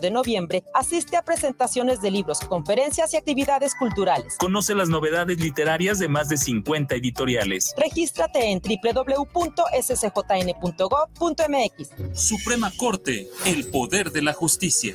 de noviembre, asiste a presentaciones de libros, conferencias y actividades culturales. Conoce las novedades literarias de más de 50 editoriales. Regístrate en www.scjn.gov.mx. Suprema Corte, el poder de la justicia.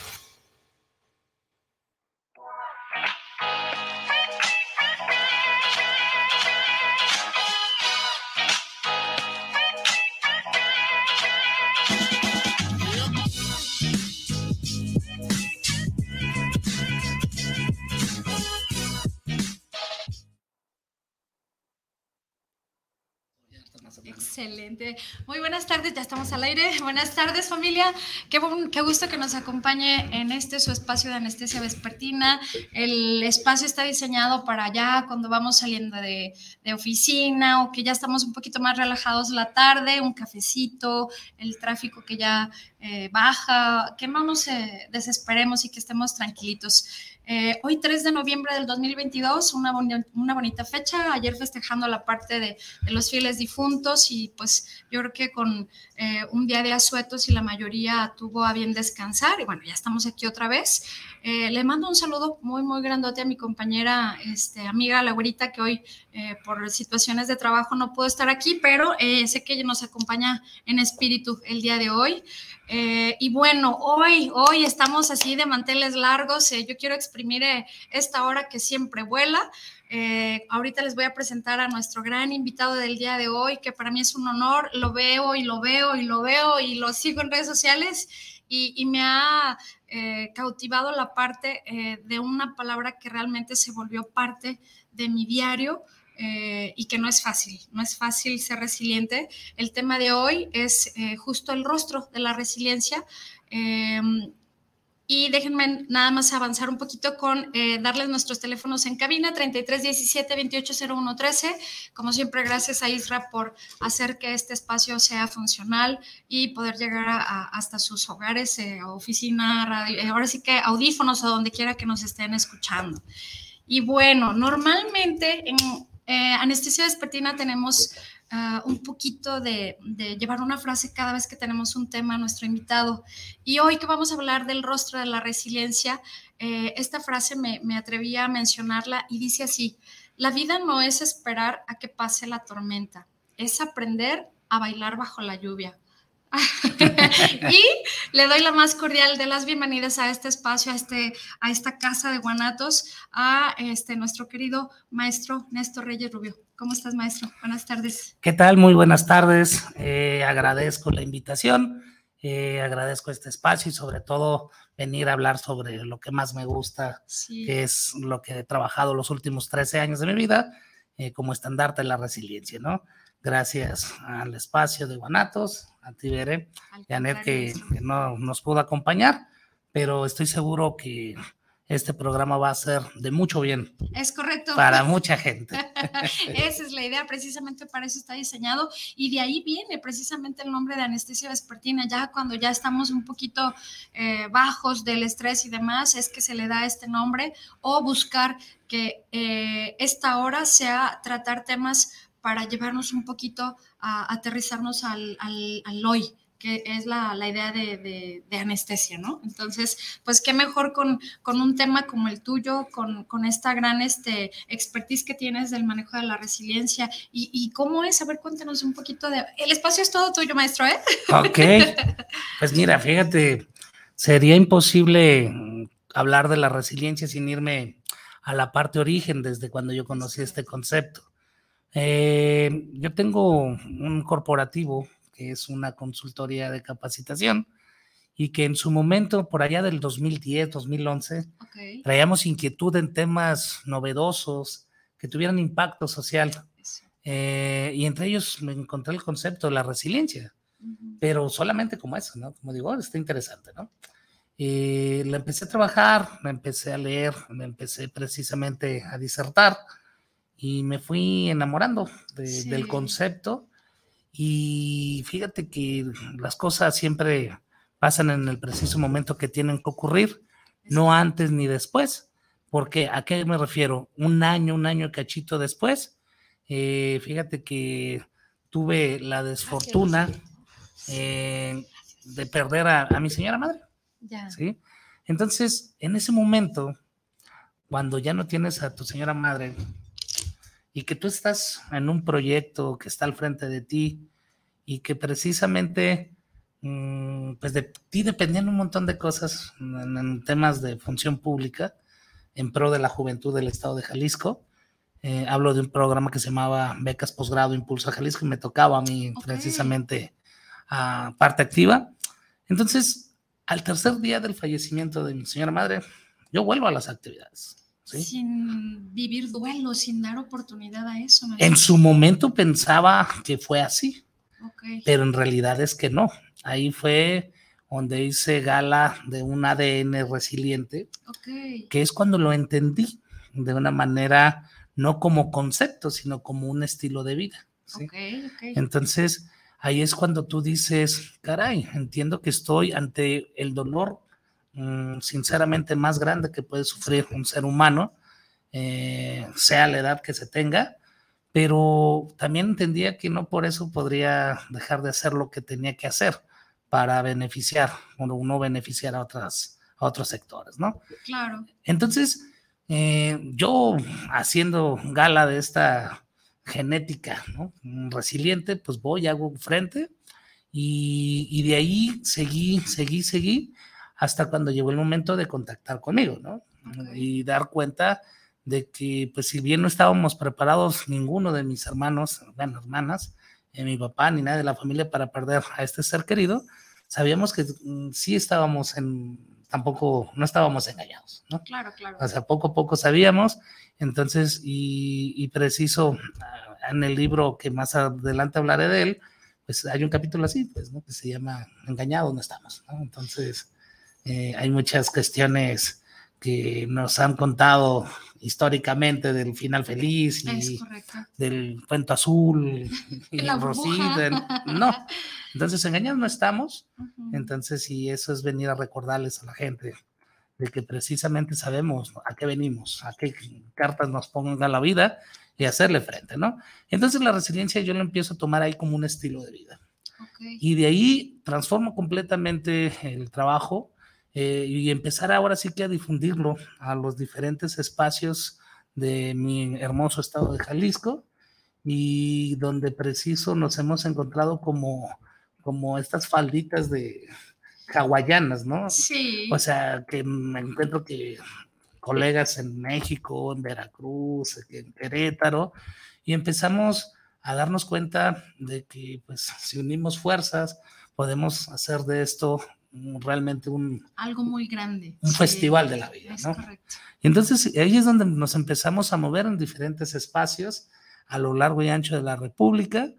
Excelente. Muy buenas tardes, ya estamos al aire. Buenas tardes familia. Qué, qué, gusto que nos acompañe en este su espacio de anestesia vespertina. El espacio está diseñado para ya cuando vamos saliendo de, de oficina o que ya estamos un poquito más relajados la tarde, un cafecito, el tráfico que ya eh, baja, que no nos eh, desesperemos y que estemos tranquilitos. Eh, hoy 3 de noviembre del 2022, una, una bonita fecha, ayer festejando la parte de, de, los fieles difuntos y pues yo creo que con eh, un día de asuetos y la mayoría tuvo a bien descansar y bueno, ya estamos aquí otra vez. Eh, le mando un saludo muy, muy grandote a mi compañera, este, amiga Laurita, que hoy eh, por situaciones de trabajo no pudo estar aquí, pero eh, sé que ella nos acompaña en espíritu el día de hoy. Y bueno, hoy, hoy estamos así de manteles largos. Yo quiero exprimir esta hora que siempre vuela. Ahorita les voy a presentar a nuestro gran invitado del día de hoy, que para mí es un honor. Lo veo y lo veo y lo veo y lo sigo en redes sociales y, me ha eh, cautivado la parte eh, de una palabra que realmente se volvió parte de mi diario. Eh, y que no es fácil, no es fácil ser resiliente. El tema de hoy es eh, justo el rostro de la resiliencia. Eh, y déjenme nada más avanzar un poquito con eh, darles nuestros teléfonos en cabina, 3317 280113. Como siempre, gracias a Isra por hacer que este espacio sea funcional y poder llegar hasta sus hogares, eh, oficina, radio, eh, ahora sí que audífonos o donde quiera que nos estén escuchando. Y bueno, normalmente en eh, anestesia vespertina tenemos uh, un poquito de, de, llevar una frase cada vez que tenemos un tema a nuestro invitado. Y hoy que vamos a hablar del rostro de la resiliencia, eh, esta frase me, me atreví a mencionarla y dice así, la vida no es esperar a que pase la tormenta, es aprender a bailar bajo la lluvia. y le doy la más cordial de las bienvenidas a este espacio, a, este, a esta casa de Guanatos, a este, nuestro querido maestro Néstor Reyes Rubio. ¿Cómo estás, maestro? Buenas tardes. ¿Qué tal? Muy buenas tardes. Eh, agradezco la invitación, eh, agradezco este espacio y sobre todo venir a hablar sobre lo que más me gusta, sí. que es lo que he trabajado los últimos 13 años de mi vida eh, como estandarte de la resiliencia, ¿no? Gracias al espacio de Guanatos, a ti, Bere, y a que, que no nos pudo acompañar, pero estoy seguro que este programa va a ser de mucho bien. Es correcto. Para mucha gente. Esa es la idea, precisamente para eso está diseñado y de ahí viene precisamente el nombre de anestesia vespertina. Ya cuando ya estamos un poquito eh, bajos del estrés y demás, es que se le da este nombre o buscar que eh, esta hora sea tratar temas para llevarnos un poquito a aterrizarnos al, al, al hoy, que es la, la idea de, de, de, anestesia, ¿no? Entonces, pues qué mejor con, con un tema como el tuyo, con, con, esta gran este, expertise que tienes del manejo de la resiliencia y, y, cómo es, a ver, cuéntanos un poquito de... El espacio es todo tuyo, maestro, ¿eh? Ok, pues mira, fíjate, sería imposible hablar de la resiliencia sin irme a la parte origen desde cuando yo conocí este concepto. Eh, yo tengo un corporativo que es una consultoría de capacitación y que en su momento, por allá del 2010, 2011, okay. traíamos inquietud en temas novedosos que tuvieran impacto social. Eh, y entre ellos me encontré el concepto de la resiliencia, uh -huh. pero solamente como eso, ¿no? Como digo, está interesante, ¿no? Eh, la empecé a trabajar, me empecé a leer, me empecé precisamente a disertar y me fui enamorando de, sí. del concepto Y fíjate que las cosas siempre pasan en el preciso momento que tienen que ocurrir, no antes ni después. Porque, ¿a qué me refiero? Un año, un año cachito después, eh, fíjate que tuve la desfortuna eh, de perder a, mi señora madre. ¿sí? Entonces, en ese momento, cuando ya no tienes a tu señora madre y que tú estás en un proyecto que está al frente de ti y que precisamente, mm, pues de ti dependían un montón de cosas en, temas de función pública en pro de la juventud del estado de Jalisco. Eh, hablo de un programa que se llamaba Becas Posgrado Impulso a Jalisco y me tocaba a mí precisamente a parte activa. Entonces, al tercer día del fallecimiento de mi señora madre, yo vuelvo a las actividades. Sin vivir duelo, sin dar oportunidad a eso. En su momento pensaba que fue así, pero en realidad es que no. Ahí fue donde hice gala de un ADN resiliente, que es cuando lo entendí de una manera no como concepto, sino como un estilo de vida. Entonces, ahí es cuando tú dices, caray, entiendo que estoy ante el dolor sinceramente más grande que puede sufrir un ser humano, eh, sea la edad que se tenga, pero también entendía que no por eso podría dejar de hacer lo que tenía que hacer para beneficiar o no beneficiar a, otras, a otros sectores, ¿no? Claro. Entonces, eh, yo haciendo gala de esta genética ¿no? resiliente, pues voy, hago frente y, y de ahí seguí, seguí, seguí hasta cuando llegó el momento de contactar conmigo, ¿no? Y dar cuenta de que, pues, si bien no estábamos preparados ninguno de mis hermanos, bueno, hermanas, eh, mi papá ni nadie de la familia para perder a este ser querido, sabíamos que mm, sí estábamos en, tampoco, no estábamos engañados, ¿no? Claro, claro. O sea, poco a poco sabíamos, entonces, y, y preciso, ah, en el libro que más adelante hablaré de él, pues hay un capítulo así, pues, ¿no? Que se llama Engañado, no estamos, ¿no? Entonces, eh, hay muchas cuestiones que nos han contado históricamente del final feliz y del cuento azul y el rosita. No, entonces engañados no estamos. Entonces, y eso es venir a recordarles a la gente de que precisamente sabemos a qué venimos, a qué cartas nos pongan la vida y hacerle frente, ¿no? Entonces la resiliencia yo lo empiezo a tomar ahí como un estilo de vida. Y de ahí transformo completamente el trabajo eh, y empezar ahora sí que a difundirlo a los diferentes espacios de mi hermoso estado de Jalisco y donde preciso nos hemos encontrado como, como estas falditas de hawaianas, ¿no? Sí. O sea, que me encuentro que colegas en México, en Veracruz, en Querétaro, y empezamos a darnos cuenta de que pues si unimos fuerzas podemos hacer de esto realmente un... Algo muy grande. Un festival de la vida, ¿no? Correcto. Y entonces ahí es donde nos empezamos a mover en diferentes espacios a lo largo y ancho de la República.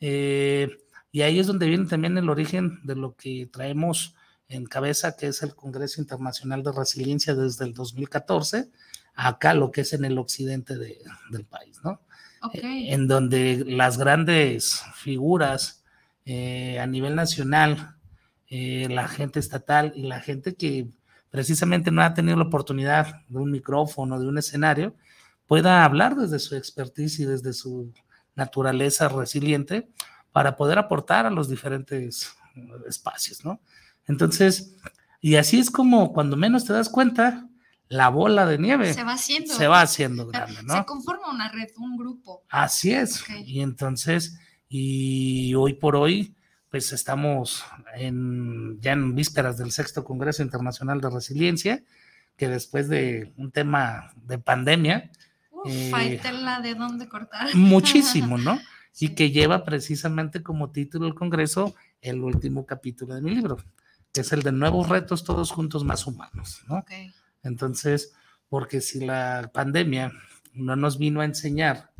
Eh, y ahí es donde viene también el origen de lo que traemos en cabeza, que es el Congreso Internacional de Resiliencia desde el 2014, acá lo que es en el occidente del país, ¿no? Okay. en donde las grandes figuras eh, a nivel nacional eh, la gente estatal y la gente que precisamente no ha tenido la oportunidad de un micrófono, de un escenario, pueda hablar desde su expertise y desde su naturaleza resiliente para poder aportar a los diferentes espacios, ¿no? Entonces, y así es como cuando menos te das cuenta, la bola de nieve se va haciendo, se va haciendo grande, ¿no? Se conforma una red, un grupo. Así es. Y entonces, y hoy por hoy, pues estamos en, ya en vísperas del sexto Congreso Internacional de Resiliencia, que después de un tema de pandemia... Uf, eh, de dónde cortar. Muchísimo, ¿no? Y que lleva precisamente como título el Congreso el último capítulo de mi libro, que es el de Nuevos Retos Todos Juntos Más Humanos, ¿no? Entonces, porque si la pandemia no nos vino a enseñar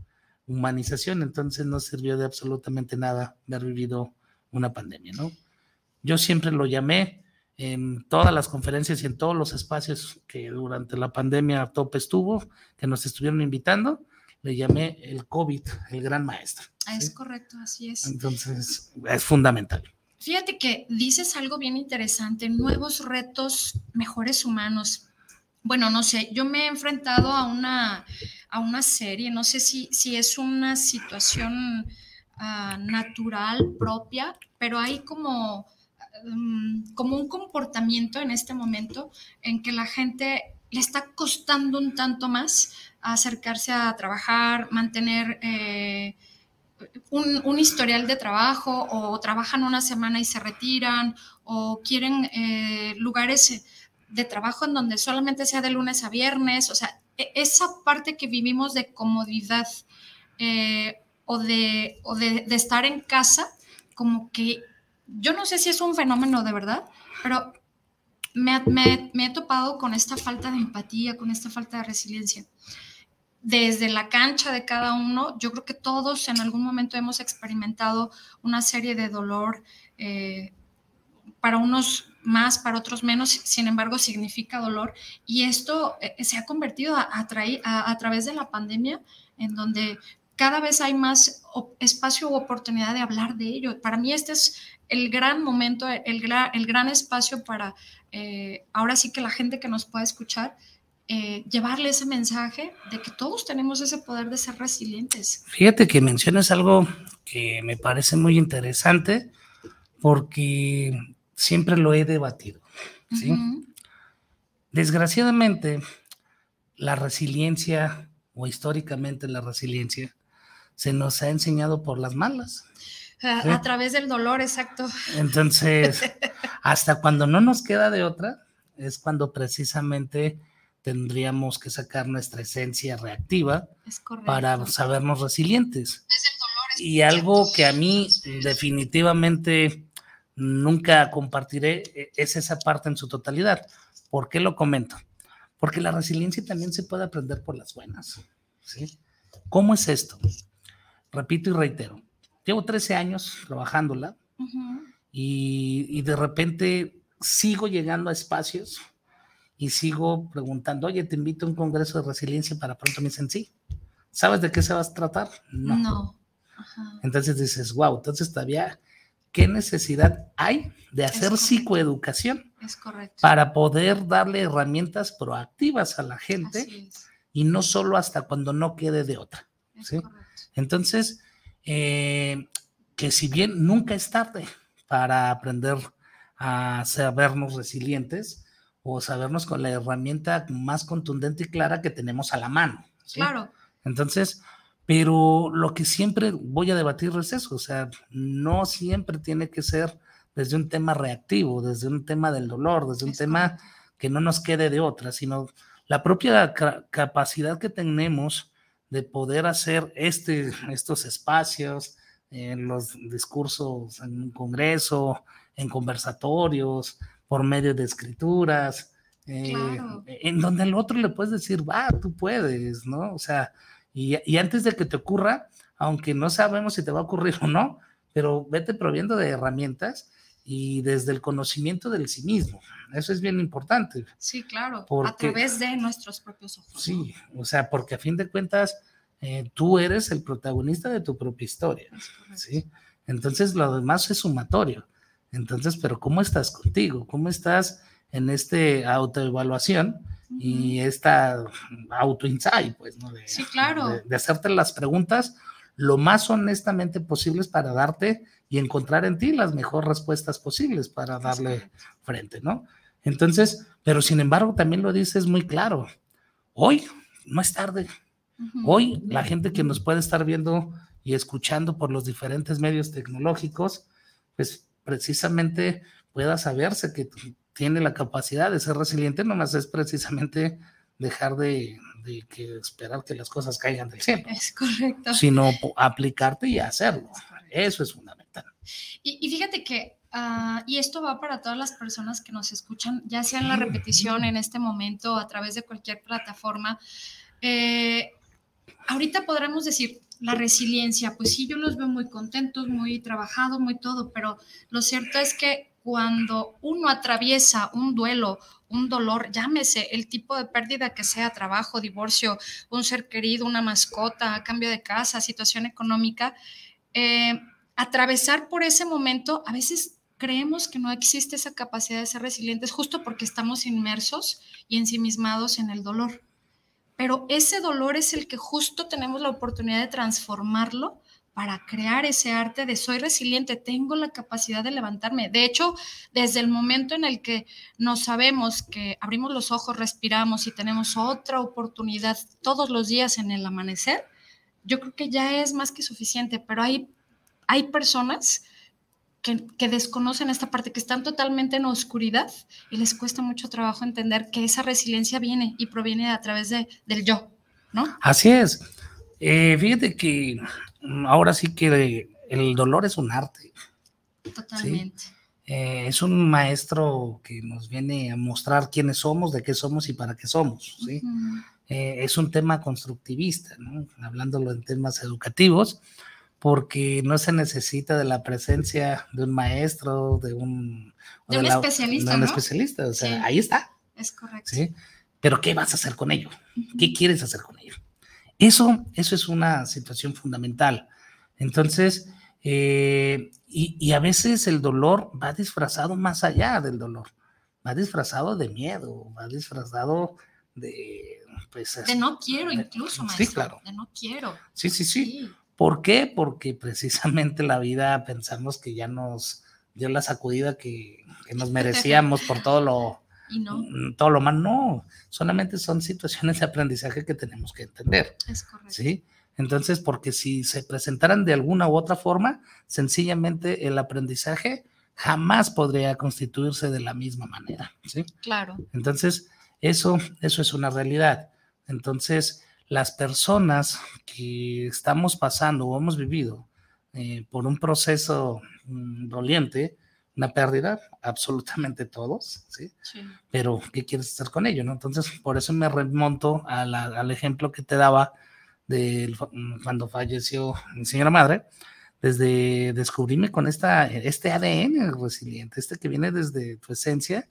humanización, entonces no sirvió de absolutamente nada haber vivido una pandemia, ¿no? Yo siempre lo llamé en todas las conferencias y en todos los espacios que durante la pandemia tope estuvo, que nos estuvieron invitando, le llamé el COVID, el gran maestro. Ah, es correcto, así es. Entonces, es fundamental. Fíjate que dices algo bien interesante, nuevos retos, mejores humanos. Bueno, no sé, yo me he enfrentado a una, a una serie, no sé si, si es una situación uh, natural propia, pero hay como, um, como un comportamiento en este momento en que la gente le está costando un tanto más acercarse a trabajar, mantener eh, un, un, historial de trabajo o trabajan una semana y se retiran o quieren eh, lugares de trabajo en donde solamente sea de lunes a viernes, o sea, e, esa parte que vivimos de comodidad eh, o, de, o de, estar en casa, como que yo no sé si es un fenómeno de verdad, pero me, me, he topado con esta falta de empatía, con esta falta de resiliencia desde la cancha de cada uno, yo creo que todos en algún momento hemos experimentado una serie de dolor, eh, para unos más, para otros menos, sin embargo significa dolor. Y esto eh, se ha convertido a, través de la pandemia, en donde cada vez hay más espacio u oportunidad de hablar de ello. Para mí este es el gran momento, el, el gran espacio para, eh, ahora sí que la gente que nos pueda escuchar, eh, llevarle ese mensaje de que todos tenemos ese poder de ser resilientes. Fíjate que mencionas algo que me parece muy interesante porque siempre lo he debatido. ¿sí? Uh -huh. Desgraciadamente, la resiliencia o históricamente la resiliencia se nos ha enseñado por las malas. A, ¿sí? a través del dolor, exacto. Entonces, hasta cuando no nos queda de otra, es cuando precisamente tendríamos que sacar nuestra esencia reactiva para sabernos resilientes. Y algo que a mí definitivamente nunca compartiré e, es esa parte en su totalidad. ¿Por qué lo comento? Porque la resiliencia también se puede aprender por las buenas. ¿sí? ¿Cómo es esto? Repito y reitero. Llevo 13 años trabajándola uh -huh. y, y de repente sigo llegando a espacios y sigo preguntando, oye, te invito a un congreso de resiliencia para pronto me dicen sí. ¿Sabes de qué se va a tratar? No. no. Entonces dices, wow, entonces todavía, ¿qué necesidad hay de hacer psicoeducación? Es correcto. Para poder darle herramientas proactivas a la gente y no solo hasta cuando no quede de otra. Es ¿sí? Entonces, eh, que si bien nunca es tarde para aprender a sabernos resilientes, o sabernos con la herramienta más contundente y clara que tenemos a la mano. ¿sí? Claro. Entonces, pero lo que siempre voy a debatir es eso, o sea, no siempre tiene que ser desde un tema reactivo, desde un tema del dolor, desde un tema que no nos quede de otra, sino la propia ca capacidad que tenemos de poder hacer este, estos espacios, en los discursos en un congreso, en conversatorios, por medio de escrituras, eh, claro. en donde al otro le puedes decir, va, tú puedes, ¿no? O sea, y, y, antes de que te ocurra, aunque no sabemos si te va a ocurrir o no, pero vete proviendo de herramientas y desde el conocimiento del sí mismo. Eso es bien importante. Sí, claro, porque, a través de nuestros propios ojos. Sí, o sea, porque a fin de cuentas, eh, tú eres el protagonista de tu propia historia, ¿sí? Entonces, lo demás es sumatorio. Entonces, pero ¿cómo estás contigo? ¿Cómo estás en este autoevaluación uh -huh. y esta auto-insight, pues, ¿no? De, sí, claro. De, de, hacerte las preguntas lo más honestamente posibles para darte y encontrar en ti las mejores respuestas posibles para darle frente, ¿no? Entonces, pero sin embargo, también lo dices muy claro. Hoy no es tarde. Hoy la gente que nos puede estar viendo y escuchando por los diferentes medios tecnológicos, pues precisamente pueda saberse que tiene la capacidad de ser resiliente, nomás es precisamente dejar de, de que esperar que las cosas caigan del cielo. Es correcto. Sino aplicarte y hacerlo. Eso es fundamental. Y, y fíjate que, uh, y esto va para todas las personas que nos escuchan, ya sea en la repetición, en este momento, a través de cualquier plataforma. Eh, ahorita podremos decir, la resiliencia, pues sí, yo los veo muy contentos, muy trabajados, muy todo, pero lo cierto es que cuando uno atraviesa un duelo un dolor, llámese el tipo de pérdida que sea, trabajo, divorcio, un ser querido, una mascota, cambio de casa, situación económica, eh, atravesar por ese momento, a veces creemos que no existe esa capacidad de ser resilientes justo porque estamos inmersos y ensimismados en el dolor. Pero ese dolor es el que justo tenemos la oportunidad de transformarlo para crear ese arte de soy resiliente, tengo la capacidad de levantarme. De hecho, desde el momento en el que nos sabemos que abrimos los ojos, respiramos y tenemos otra oportunidad todos los días en el amanecer, yo creo que ya es más que suficiente, pero hay, hay personas que, desconocen esta parte, que están totalmente en oscuridad y les cuesta mucho trabajo entender que esa resiliencia viene y proviene a través de, del yo, ¿no? Así es. Eh, fíjate que ahora sí que el dolor es un arte. Totalmente. ¿sí? Eh, es un maestro que nos viene a mostrar quiénes somos, de qué somos y para qué somos. ¿sí? Uh -huh. eh, es un tema constructivista, ¿no? hablándolo en temas educativos, porque no se necesita de la presencia de un maestro, de un, de un de la, especialista. De un ¿no? especialista, o sea, Sí. ahí está. Es correcto. ¿sí? Pero ¿qué vas a hacer con ello? ¿Qué quieres hacer con ello? Eso, eso es una situación fundamental. Entonces, eh, y, y, a veces el dolor va disfrazado más allá del dolor, va disfrazado de miedo, va disfrazado de... Pues, de no quiero incluso, maestro. Sí, claro. De no quiero. Sí, sí, sí, sí. ¿Por qué? Porque precisamente la vida pensamos que ya nos dio la sacudida que, que nos merecíamos por todo lo, y no. todo lo mal. No, solamente son situaciones de aprendizaje que tenemos que entender. Es correcto. ¿Sí? Entonces, porque si se presentaran de alguna u otra forma, sencillamente el aprendizaje jamás podría constituirse de la misma manera. ¿sí? Claro. Entonces, eso, eso es una realidad. Entonces, las personas que estamos pasando o hemos vivido eh, por un proceso mm, doliente, una pérdida, absolutamente todos, ¿sí? sí? Pero, ¿qué quieres hacer con ello? ¿no? Entonces, por eso me remonto a la, al ejemplo que te daba de cuando falleció mi señora madre, desde descubrirme con esta, este ADN resiliente, este que viene desde tu esencia,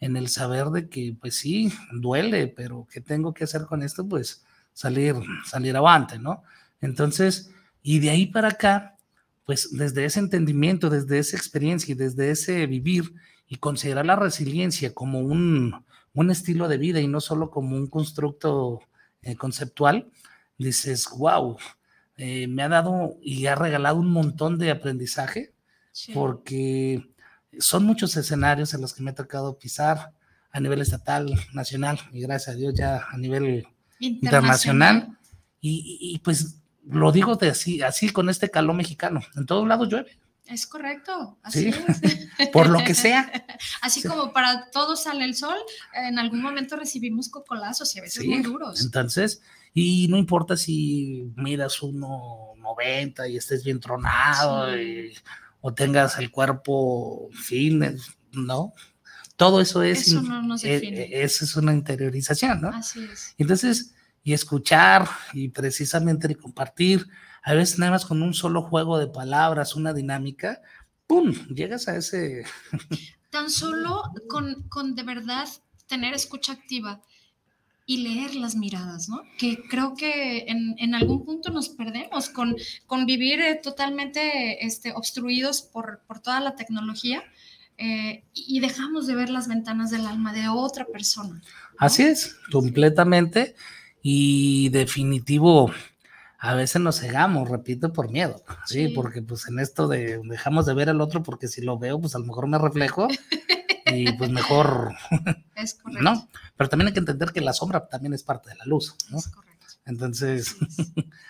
en el saber de que, pues sí, duele, pero ¿qué tengo que hacer con esto? Pues salir, salir avante, ¿no? Entonces, y de ahí para acá, pues desde ese entendimiento, desde esa experiencia y desde ese vivir y considerar la resiliencia como un, un estilo de vida y no solo como un constructo eh, conceptual, dices, wow, eh, me ha dado y ha regalado un montón de aprendizaje sí. porque son muchos escenarios en los que me ha tocado pisar a nivel estatal, nacional y gracias a Dios ya a nivel internacional. internacional. Y, y, pues lo digo de así, así con este calor mexicano, en todos lados llueve. Es correcto, así sí, es. por lo que sea. Así sí. como para todos sale el sol, en algún momento recibimos cocolazos y a veces sí. muy duros. Entonces, y no importa si miras 1,90 y estés bien tronado y, o tengas el cuerpo fin, ¿no? Todo eso es, eso no nos define. Eh, eso es una interiorización, ¿no? Así es. Entonces, y escuchar y precisamente compartir, a veces nada más con un solo juego de palabras, una dinámica, ¡pum! Llegas a ese... Tan solo con, con de verdad tener escucha activa y leer las miradas, ¿no? Que creo que en, en algún punto nos perdemos con, con vivir eh, totalmente este, obstruidos por, por toda la tecnología eh, y dejamos de ver las ventanas del alma de otra persona. ¿no? Así es, completamente. Y definitivo, a veces nos cegamos, repito, por miedo, ¿sí? Sí. Porque pues en esto de dejamos de ver al otro porque si lo veo, pues a lo mejor me reflejo y pues mejor, Es correcto. ¿no? Pero también hay que entender que la sombra también es parte de la luz, ¿no? Es correcto. Entonces,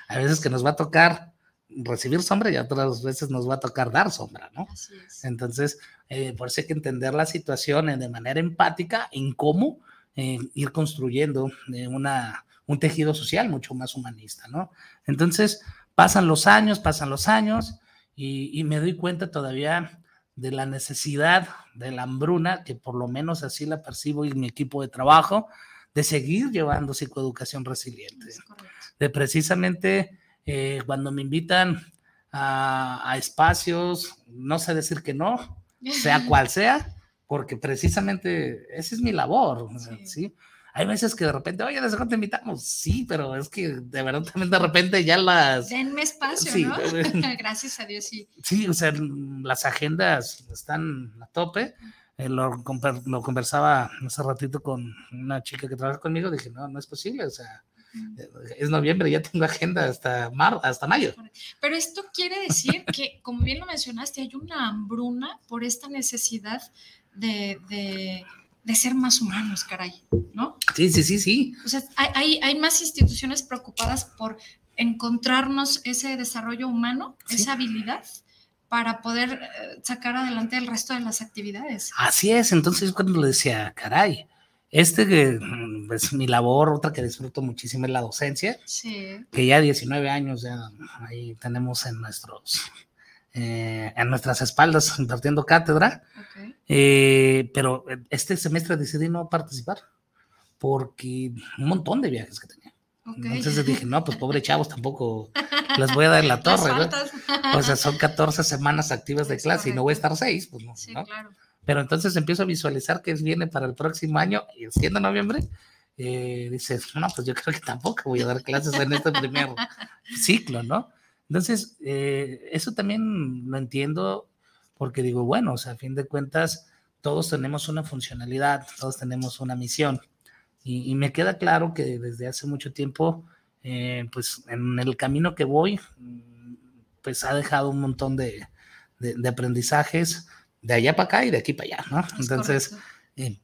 a veces que nos va a tocar recibir sombra y otras veces nos va a tocar dar sombra, ¿no? Así es. Entonces, eh, por eso hay que entender la situación eh, de manera empática en cómo eh, ir construyendo eh, una, un tejido social mucho más humanista, ¿no? Entonces, pasan los años, pasan los años y, y, me doy cuenta todavía de la necesidad, de la hambruna, que por lo menos así la percibo en mi equipo de trabajo, de seguir llevando psicoeducación resiliente, de precisamente eh, cuando me invitan a, a espacios, no sé decir que no, sea cual sea, porque precisamente esa es mi labor, ¿sí? Hay veces que de repente, oye, ¿desde cuándo te invitamos? Sí, pero es que de verdad también de repente ya las... Denme espacio, ¿no? Gracias a Dios, sí. Sí, o sea, las agendas están a tope. Eh, lo, lo, conversaba hace ratito con una chica que trabaja conmigo, dije, no, no es posible, o sea, es noviembre, ya tengo agenda hasta, mar, hasta mayo. Pero esto quiere decir que, como bien lo mencionaste, hay una hambruna por esta necesidad de, de, de ser más humanos, caray, ¿no? Sí, sí, sí, sí. O sea, hay, hay más instituciones preocupadas por encontrarnos ese desarrollo humano, esa habilidad para poder eh, sacar adelante el resto de las actividades. Así es, entonces cuando le decía, caray, este que es mi labor, otra que disfruto muchísimo es la docencia, que ya 19 años ya ahí tenemos en nuestros eh, en nuestras espaldas impartiendo cátedra, eh, pero este semestre decidí no participar porque un montón de viajes que tenía. Entonces dije, no, pues pobre chavos, tampoco les voy a dar la torre. O sea, son 14 semanas activas de clase y no voy a estar 6, pues no. Sí, claro. Pero entonces empiezo a visualizar que viene para el próximo año, y siendo noviembre, eh, dices, no, pues yo creo que tampoco voy a dar clases en este primer ciclo, ¿no? Entonces, eh, eso también lo entiendo porque digo, bueno, o sea, a fin de cuentas, todos tenemos una funcionalidad, todos tenemos una misión. Y, me queda claro que desde hace mucho tiempo, eh, pues en el camino que voy, pues ha dejado un montón de, de aprendizajes, de allá para acá y de aquí para allá, ¿no? Entonces, eh,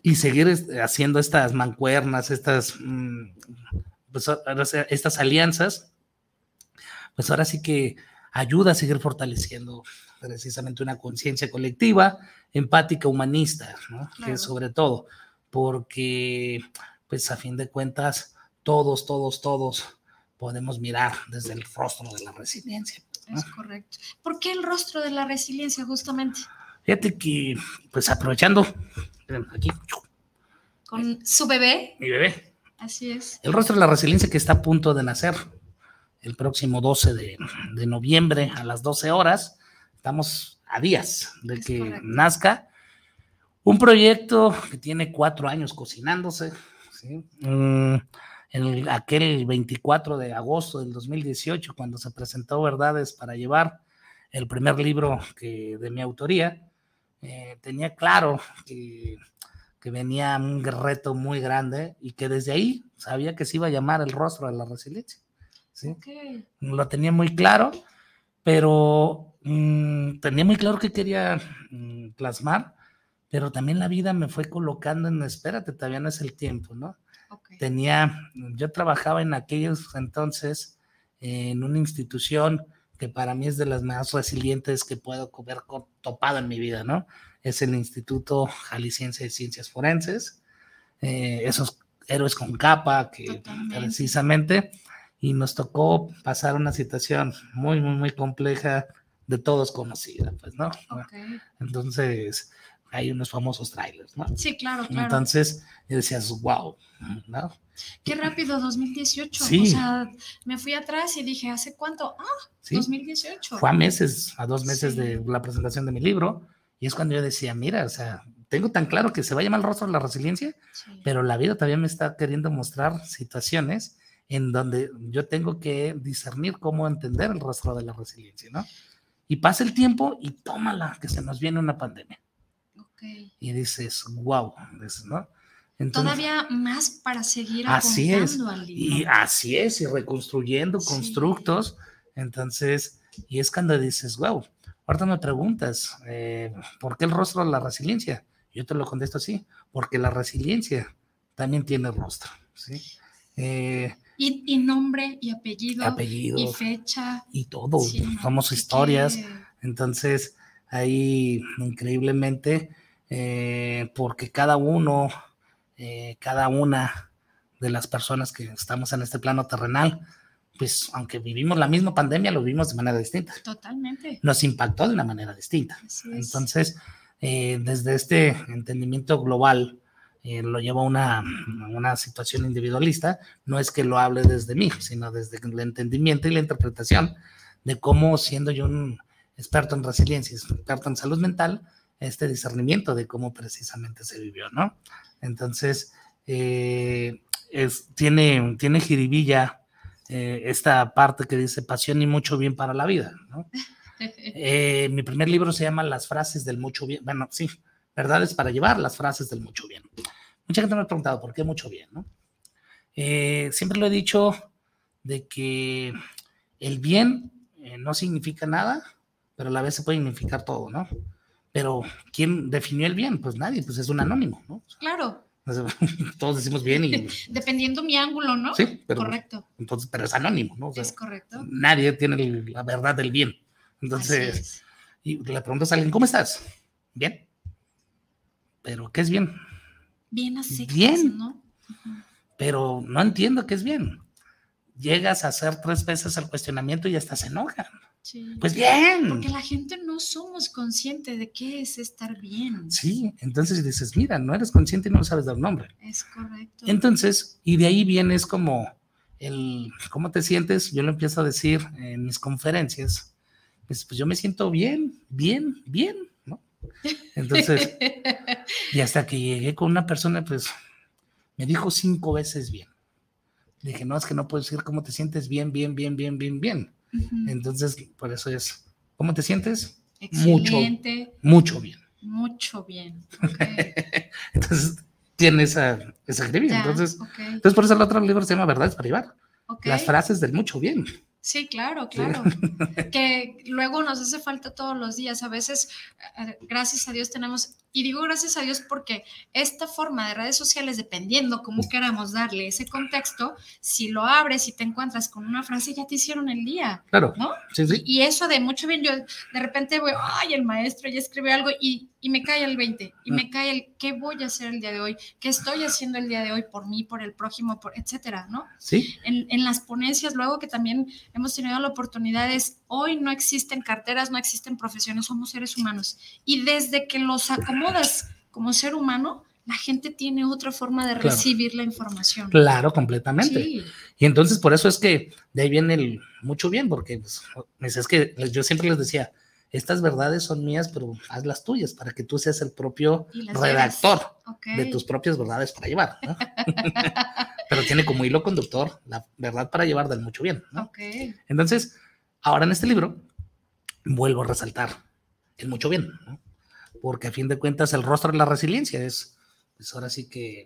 y seguir haciendo estas mancuernas, estas, mm, pues, estas alianzas, pues ahora sí que ayuda a seguir fortaleciendo precisamente una conciencia colectiva, empática, humanista, ¿no? Que sobre todo, porque, pues a fin de cuentas, todos, todos, todos podemos mirar desde el rostro de la resiliencia. Es correcto. ¿Por qué el rostro de la resiliencia justamente? Fíjate que, pues aprovechando, aquí. Con su bebé. Mi bebé. Así es. El rostro de la resiliencia que está a punto de nacer el próximo 12 de, noviembre a las 12 horas. Estamos a días de que nazca. Un proyecto que tiene cuatro años cocinándose. Mm, en aquel 24 de agosto del 2018, cuando se presentó Verdades para Llevar, el primer libro que, de mi autoría, eh, tenía claro que, venía un reto muy grande y que desde ahí sabía que se iba a llamar el rostro de la resiliencia. ¿Sí? Lo tenía muy claro, pero mm, tenía muy claro que quería mm, plasmar, pero también la vida me fue colocando en, espérate, todavía no es el tiempo, ¿no? Tenía, yo trabajaba en aquellos entonces en una institución que para mí es de las más resilientes que puedo haber topado en mi vida, ¿no? Es el Instituto Jalisciense de Ciencias Forenses, eh, esos héroes con capa que precisamente, y nos tocó pasar una situación muy, muy, muy compleja de todos conocida, pues, ¿no? Entonces, hay unos famosos trailers, ¿no? Sí, claro, claro. Entonces, decías, wow, ¿no? Qué rápido, 2018. Sí. O sea, me fui atrás y dije, ¿hace cuánto? Ah, 2018. Fue a meses, a dos meses de la presentación de mi libro. Y es cuando yo decía, mira, o sea, tengo tan claro que se va a llamar el rostro de la resiliencia, pero la vida todavía me está queriendo mostrar situaciones en donde yo tengo que discernir cómo entender el rostro de la resiliencia, ¿no? Y pasa el tiempo y tómala, que se nos viene una pandemia. Y dices, wow, ¿no? Todavía más para seguir así es. Y así es, y reconstruyendo constructos. Entonces, y es cuando dices, wow, ahorita me preguntas, eh, ¿por qué el rostro de la resiliencia? Yo te lo contesto así, porque la resiliencia también tiene rostro, ¿sí? Eh, y, nombre y apellido, apellido, y fecha. Y todo, somos historias. Entonces, ahí increíblemente, eh, porque cada uno eh, cada una de las personas que estamos en este plano terrenal, pues aunque vivimos la misma pandemia, lo vivimos de manera distinta. Totalmente. Nos impactó de una manera distinta. Entonces, eh, desde este entendimiento global, eh, lo llevo a una, una, situación individualista, no es que lo hable desde mí, sino desde el entendimiento y la interpretación de cómo siendo yo un experto en resiliencia, experto en salud mental, este discernimiento de cómo precisamente se vivió, ¿no? Entonces, eh, es, tiene, tiene jiribilla eh, esta parte que dice pasión y mucho bien para la vida, ¿no? Eh, mi primer libro se llama Las frases del mucho bien, bueno, sí, verdades para llevar las frases del mucho bien. Mucha gente me ha preguntado por qué mucho bien, ¿no? siempre lo he dicho de que el bien no significa nada, pero a la vez se puede significar todo, ¿no? Pero ¿quién definió el bien? Pues nadie, pues es un anónimo, ¿no? Claro. Todos decimos bien y... Dependiendo mi ángulo, ¿no? Sí, pero... Correcto. Entonces, pero es anónimo, ¿no? es correcto. Nadie tiene la verdad del bien. Entonces, y le preguntas a alguien, ¿cómo estás? Bien. Pero, ¿qué es bien? Bien así. Bien. ¿no? Pero no entiendo qué es bien. Llegas a hacer tres veces el cuestionamiento y hasta se enojan. Pues bien. Porque la gente no somos conscientes de qué es estar bien. Sí, entonces dices, mira, no eres consciente y no sabes dar nombre. Es correcto. Entonces, y de ahí vienes como el, ¿cómo te sientes? Yo lo empiezo a decir en mis conferencias. Pues, pues yo me siento bien, bien, bien. Entonces, y hasta que llegué con una persona, pues me dijo cinco veces bien. Dije, no, es que no puedo decir cómo te sientes bien, bien, bien, bien, bien, bien entonces, por eso es, ¿cómo te sientes? Excelente. Mucho, mucho bien. Mucho bien. entonces, tiene esa, esa entonces, entonces, por eso el otro libro se llama Verdades para llevar. Las frases del mucho bien. Sí, claro, claro. que luego nos hace falta todos los días. A veces, eh, gracias a Dios, tenemos y digo gracias a Dios porque esta forma de redes sociales, dependiendo cómo queramos darle ese contexto, si lo abres y te encuentras con una frase, ya te hicieron el día. Claro. ¿no? Sí, sí. Y, eso de mucho bien, yo de repente voy, ay, el maestro ya escribe algo y, y me cae el 20, y me mm. cae el, ¿qué voy a hacer el día de hoy? ¿Qué estoy haciendo el día de hoy por mí, por el prójimo, por, etcétera, ¿no? Sí. En, en las ponencias, luego que también hemos tenido la oportunidad es, hoy no existen carteras, no existen profesiones, somos seres humanos. Y desde que los acomodas como ser humano, la gente tiene otra forma de recibir la información. Claro, completamente. Y entonces por eso es que de ahí viene el mucho bien, porque pues, es que yo siempre les decía, estas verdades son mías, pero haz las tuyas para que tú seas el propio redactor de tus propias verdades para llevar. pero tiene como hilo conductor la verdad para llevar del mucho bien. Entonces, ahora en este libro vuelvo a resaltar el mucho bien. ¿no? porque a fin de cuentas el rostro de la resiliencia es, pues ahora sí que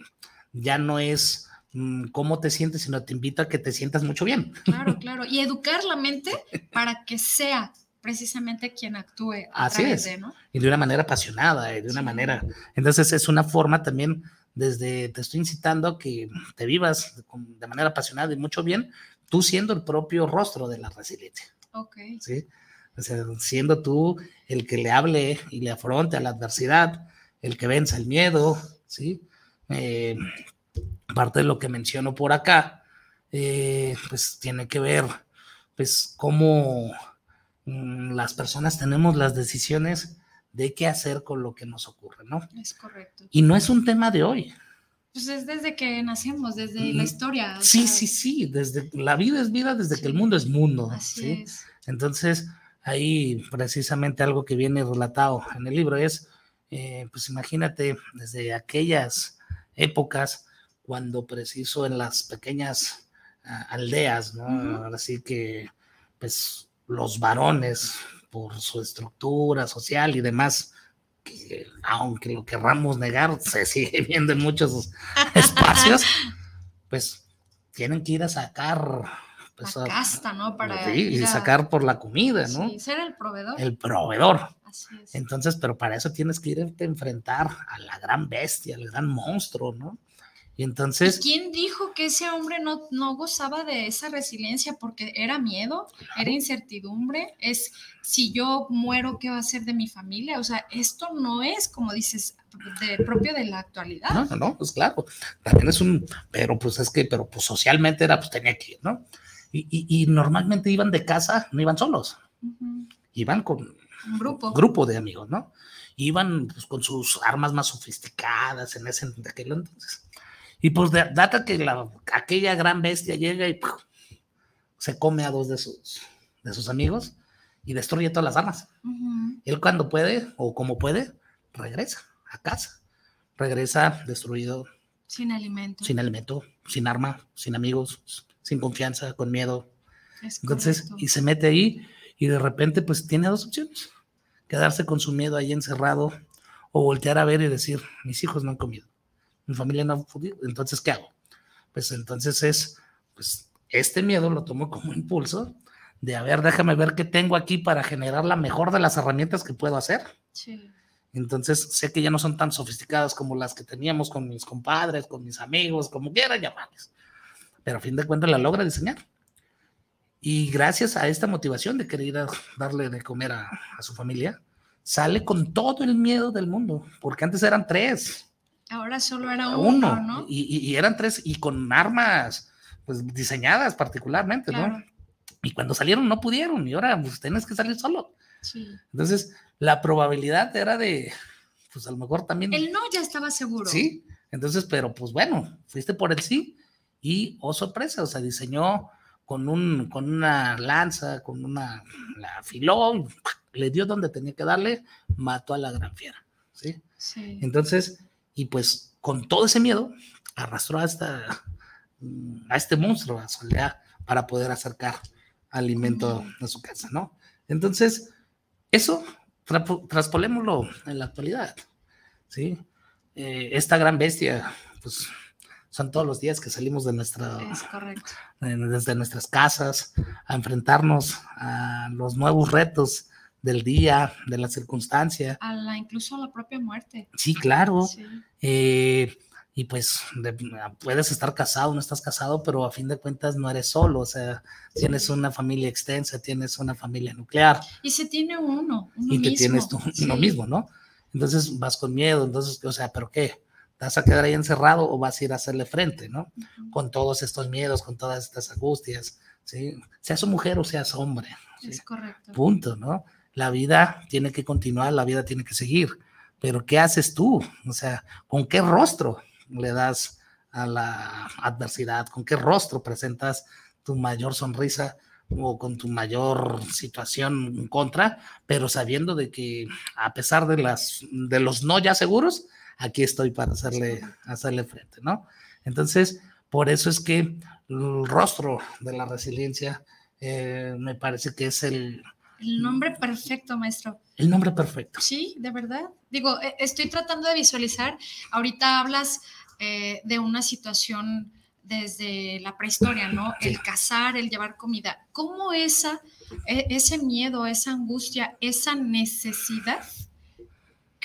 ya no es mm, cómo te sientes, sino te invita a que te sientas mucho bien. Claro, claro, y educar la mente para que sea precisamente quien actúe. Así es, y de una manera apasionada, y de una manera, entonces es una forma también desde, te estoy incitando a que te vivas de manera apasionada y mucho bien, tú siendo el propio rostro de la resiliencia. Ok. Sí. O sea, siendo tú el que le hable y le afronte a la adversidad, el que venza el miedo, ¿sí? Eh, parte de lo que menciono por acá, eh, pues tiene que ver, pues, cómo las personas tenemos las decisiones de qué hacer con lo que nos ocurre, ¿no? Es correcto. Y no es un tema de hoy. Pues es desde que nacemos, desde la mm, historia. Sí, sí, sí, desde la vida es vida, desde que el mundo es mundo. Así ¿sí? es. Entonces, ahí precisamente algo que viene relatado en el libro es, eh, pues imagínate, desde aquellas épocas, cuando preciso en las pequeñas ah, aldeas, ¿no? Así que, pues los varones, por su estructura social y demás, que aunque lo querramos negar, se sigue viendo en muchos espacios, pues tienen que ir a sacar pues, la casta, ¿no? Para y sacar por la comida, ¿no? Sí, ser el proveedor. El proveedor. Así es. Entonces, pero para eso tienes que irte a enfrentar a la gran bestia, al gran monstruo, ¿no? Y entonces... ¿Quién dijo que ese hombre no, no gozaba de esa resiliencia porque era miedo, era incertidumbre? Es si yo muero, ¿qué va a ser de mi familia? O sea, esto no es, como dices, de, propio de la actualidad. No, no, no, pues claro, también es un, pero pues es que, pero pues socialmente era, pues tenía que ir, ¿no? Y, normalmente iban de casa, no iban solos, iban con un grupo. grupo de amigos, ¿no? Iban pues, con sus armas más sofisticadas en ese aquel entonces. Y pues data que la, aquella gran bestia llega y se come a dos de sus, de sus amigos y destruye todas las armas. Él cuando puede o como puede, regresa a casa, regresa destruido, Sin alimento. sin alimento, sin arma, sin amigos, sin confianza, con miedo. Es Entonces, correcto. y se mete ahí y de repente pues tiene dos opciones. Quedarse con su miedo ahí encerrado o voltear a ver y decir, mis hijos no han comido, mi familia no ha podido, entonces, ¿qué hago? Pues entonces es, pues este miedo lo tomo como impulso de, a ver, déjame ver qué tengo aquí para generar la mejor de las herramientas que puedo hacer. Sí. Entonces, sé que ya no son tan sofisticadas como las que teníamos con mis compadres, con mis amigos, como quieran llamarles. Pero a fin de cuentas la logra diseñar. Y gracias a esta motivación de querer ir a darle de comer a, a su familia, sale con todo el miedo del mundo, porque antes eran tres, Ahora solo era uno, uno, ¿no? y, y- eran tres, y con armas pues diseñadas particularmente, Claro. ¿no? Y cuando salieron no pudieron, y ahora pues tienes que salir solo. Sí. Entonces, la probabilidad era de, pues a lo mejor también... El no ya estaba seguro. Sí, entonces, pero pues bueno, fuiste por el sí y, oh sorpresa, o sea, diseñó con, un, con una lanza, con una, la afiló, le dio donde tenía que darle, mató a la gran fiera, ¿sí? Sí. Entonces, y pues con todo ese miedo, arrastró a, esta, mm, a este monstruo, a su aldea, para poder acercar alimento a su casa, ¿no? Entonces, eso, trapo- traspolémoslo en la actualidad, ¿sí? Eh, esta gran bestia, pues son todos los días que salimos de nuestra, desde nuestras casas a enfrentarnos a los nuevos retos del día, de la circunstancia. A la, incluso a la propia muerte. Sí, claro. Sí. Eh, y pues de- puedes estar casado, no estás casado, pero a fin de cuentas no eres solo, o sea, tienes una familia extensa, tienes una familia nuclear Y se tiene uno, uno y te mismo. tienes tú Sí. uno mismo, ¿no? Entonces vas con miedo, entonces, o sea, ¿pero qué? ¿Te vas a quedar ahí encerrado o vas a ir a hacerle frente, ¿no? Ujú. Con todos estos miedos, con todas estas angustias, ¿sí? Seas mujer o seas hombre, ¿sí? Es correcto. punto, ¿no? La vida tiene que continuar, la vida tiene que seguir, pero ¿qué haces tú? O sea, ¿con qué rostro le das a la adversidad? ¿Con qué rostro presentas tu mayor sonrisa o con tu mayor situación en contra, pero sabiendo de que a pesar de las de los no ya seguros, aquí estoy para hacerle hacerle frente, ¿no? Entonces, por eso es que el rostro de la resiliencia eh, me parece que es el, El nombre perfecto, maestro. el nombre perfecto. Sí, de verdad. Digo, e- estoy tratando de visualizar. Ahorita hablas eh, de una situación desde la prehistoria, ¿no? Sí. El cazar, el llevar comida. ¿Cómo esa, e- ese miedo, esa angustia, esa necesidad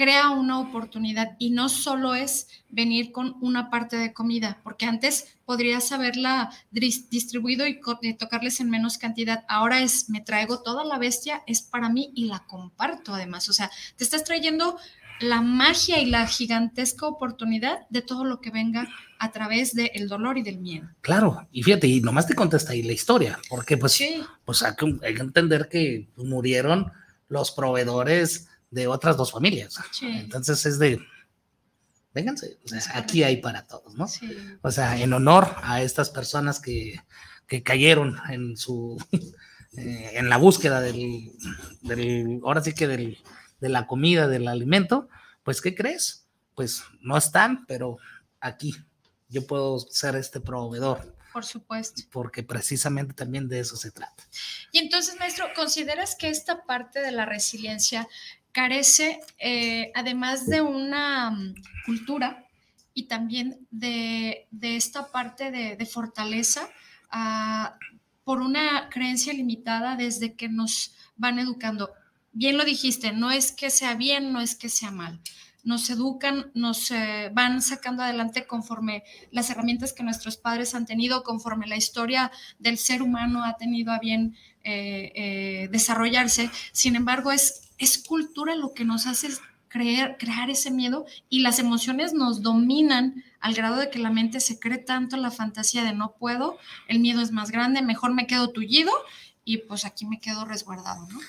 crea una oportunidad y no solo es venir con una parte de comida, porque antes podrías haberla distribuido y y tocarles en menos cantidad. Ahora es, me traigo toda la bestia, es para mí y la comparto además. O sea, te estás trayendo la magia y la gigantesca oportunidad de todo lo que venga a través del dolor y del miedo. Claro, y fíjate, y nomás te contesta ahí la historia, porque pues, Sí, pues hay, que, hay que entender que murieron los proveedores de otras dos familias. Sí. Entonces es de, vénganse, o sea, aquí hay para todos, ¿no? sí. O sea, en honor a estas personas que, que cayeron en su, eh, en la búsqueda del, del, ahora sí que del, de la comida, del alimento, pues, ¿qué crees? Pues no están, pero aquí yo puedo ser este proveedor, Por supuesto. porque precisamente también de eso se trata. Y entonces, maestro, ¿consideras que esta parte de la resiliencia carece, eh, además de una mm, cultura y también de, esta parte de, fortaleza, ah, por una creencia limitada desde que nos van educando? Bien lo dijiste, no es que sea bien, no es que sea mal. Nos educan, nos eh, van sacando adelante conforme las herramientas que nuestros padres han tenido, conforme la historia del ser humano ha tenido a bien eh, desarrollarse. Sin embargo, es, es cultura lo que nos hace creer, crear ese miedo y las emociones nos dominan al grado de que la mente se cree tanto la fantasía de no puedo, el miedo es más grande, mejor me quedo tullido y pues aquí me quedo resguardado, ¿no?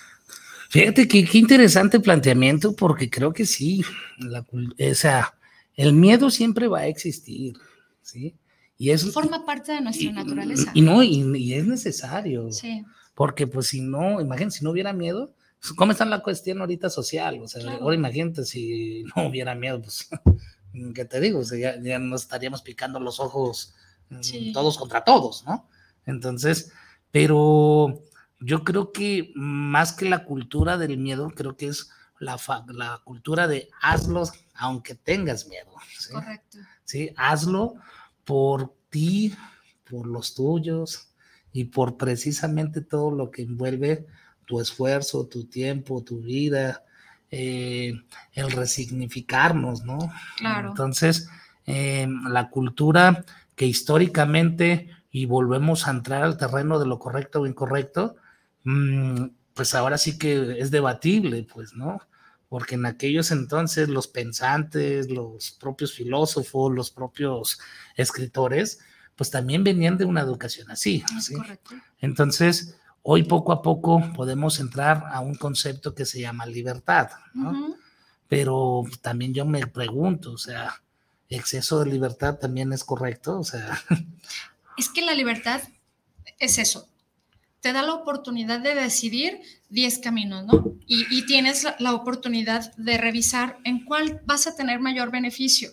Fíjate que qué interesante planteamiento, porque creo que sí, la, o sea, el miedo siempre va a existir, ¿sí? Y es Forma parte de nuestra y- naturaleza. Y no, y, y es necesario, Sí, porque pues si no, imagínate, si no hubiera miedo, ¿cómo está la cuestión ahorita social? O sea, ahora imagínate si no hubiera miedo, pues, ¿qué te digo? O sea, ya, ya nos estaríamos picando los ojos mm, todos contra todos, ¿no? Entonces, pero yo creo que más que la cultura del miedo, creo que es la, la cultura de hazlo aunque tengas miedo. ¿sí? Correcto. ¿Sí? Hazlo por ti, por los tuyos y por precisamente todo lo que envuelve tu esfuerzo, tu tiempo, tu vida, eh, el resignificarnos, ¿no? Claro. Entonces, eh, la cultura que históricamente, y volvemos a entrar al terreno de lo correcto o incorrecto, mm, pues ahora sí que es debatible, pues, ¿no? Porque en aquellos entonces los pensantes, los propios filósofos, los propios escritores, pues también venían de una educación así. ¿sí? Entonces, hoy poco a poco podemos entrar a un concepto que se llama libertad, ¿no? Pero también yo me pregunto, o sea, exceso de libertad también es correcto, o sea. Es que la libertad es eso, te da la oportunidad de decidir 10 caminos, ¿no? Y, tienes la, oportunidad de revisar en cuál vas a tener mayor beneficio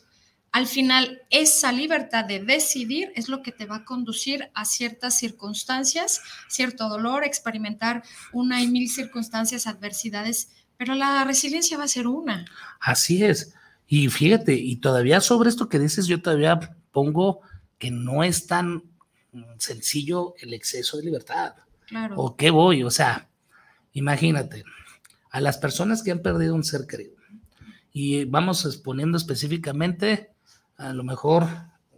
al final esa libertad de decidir es lo que te va a conducir a ciertas circunstancias, cierto dolor, experimentar una y mil circunstancias, adversidades, pero la resiliencia va a ser una. Así es. Y fíjate, y todavía sobre esto que dices, yo todavía pongo que no es tan sencillo el exceso de libertad. Claro. ¿O qué voy? O sea, imagínate, a las personas que han perdido un ser querido, y vamos exponiendo específicamente a lo mejor,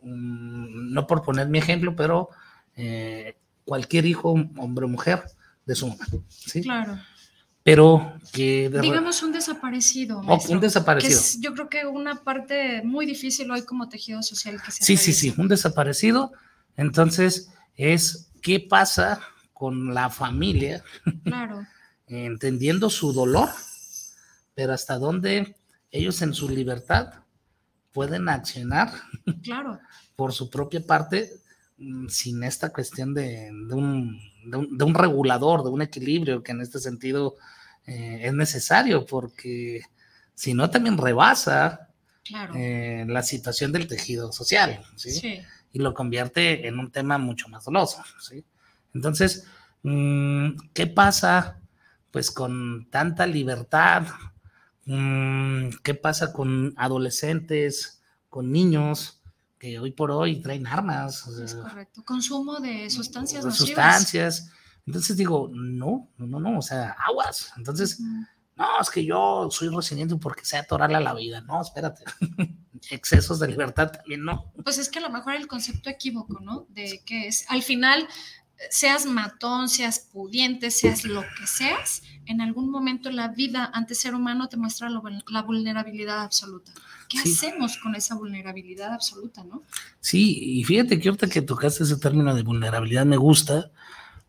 mm, no por poner mi ejemplo, pero eh, cualquier hijo, hombre o mujer, de su mamá. ¿sí? Claro. Pero que... Digamos un desaparecido. un desaparecido. yo creo que una parte muy difícil hoy como tejido social que se Sí, sí, sí, un desaparecido. Entonces, es qué pasa con la familia. Claro. entendiendo su dolor, pero hasta dónde ellos en su libertad pueden accionar claro. por su propia parte mm, sin esta cuestión de, un, de, un, regulador, de un equilibrio que en este sentido eh, es necesario porque si no también rebasa eh, la situación del tejido social ¿sí? y lo convierte en un tema mucho más doloso. ¿sí? Entonces, mm, ¿qué pasa pues con tanta libertad, ¿Qué pasa con adolescentes, con niños que hoy por hoy traen armas? es correcto. Consumo de sustancias. De sustancias. Entonces digo, no, no, no, o sea, aguas. Entonces, no, es que yo soy resiliente porque sé atorarle a la vida. No, espérate. Excesos de libertad también no. Pues es que a lo mejor el concepto equívoco, ¿no? De que es, al final, seas matón, seas pudiente, seas lo que seas, en algún momento la vida ante ser humano te muestra la vulnerabilidad absoluta. ¿Qué hacemos con esa vulnerabilidad absoluta, no? Sí, y fíjate que ahorita que tocaste ese término de vulnerabilidad me gusta.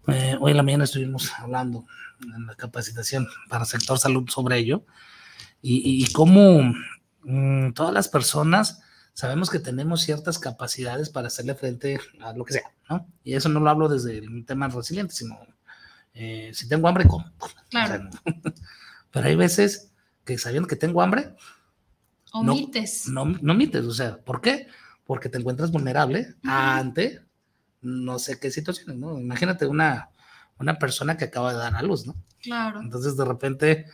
Eh, hoy en la mañana estuvimos hablando en la capacitación para sector salud sobre ello y, cómo mm, todas las personas sabemos que tenemos ciertas capacidades para hacerle frente a lo que sea, ¿no? Y eso no lo hablo desde el tema resiliente, sino eh, si tengo hambre, como. Claro. pero hay veces que sabiendo que tengo hambre, omites. No, no, omites, o sea, ¿por qué? Porque te encuentras vulnerable ante no sé qué situaciones, ¿no? Imagínate una, una persona que acaba de dar a luz, ¿no? Claro. Entonces, de repente,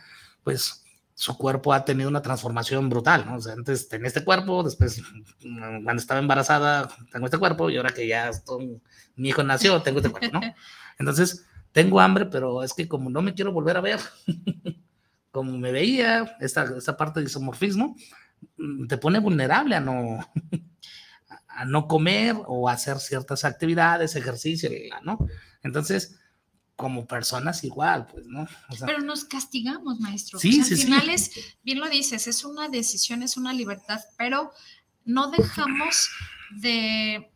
pues su cuerpo ha tenido una transformación brutal, ¿no? O sea, antes tenía este cuerpo, después mm, cuando estaba embarazada tengo este cuerpo y ahora que ya mi hijo nació tengo este cuerpo, ¿no? Entonces, tengo hambre, pero es que como no me quiero volver a ver, como me veía, esta, esta parte de isomorfismo, mm, te pone vulnerable a no, a no comer o hacer ciertas actividades, ejercicio, ¿no? Entonces, como personas igual, pues, ¿no? Pero nos castigamos, maestro. Sí, sí, al final es, bien lo dices, es una decisión, es una libertad, pero no dejamos de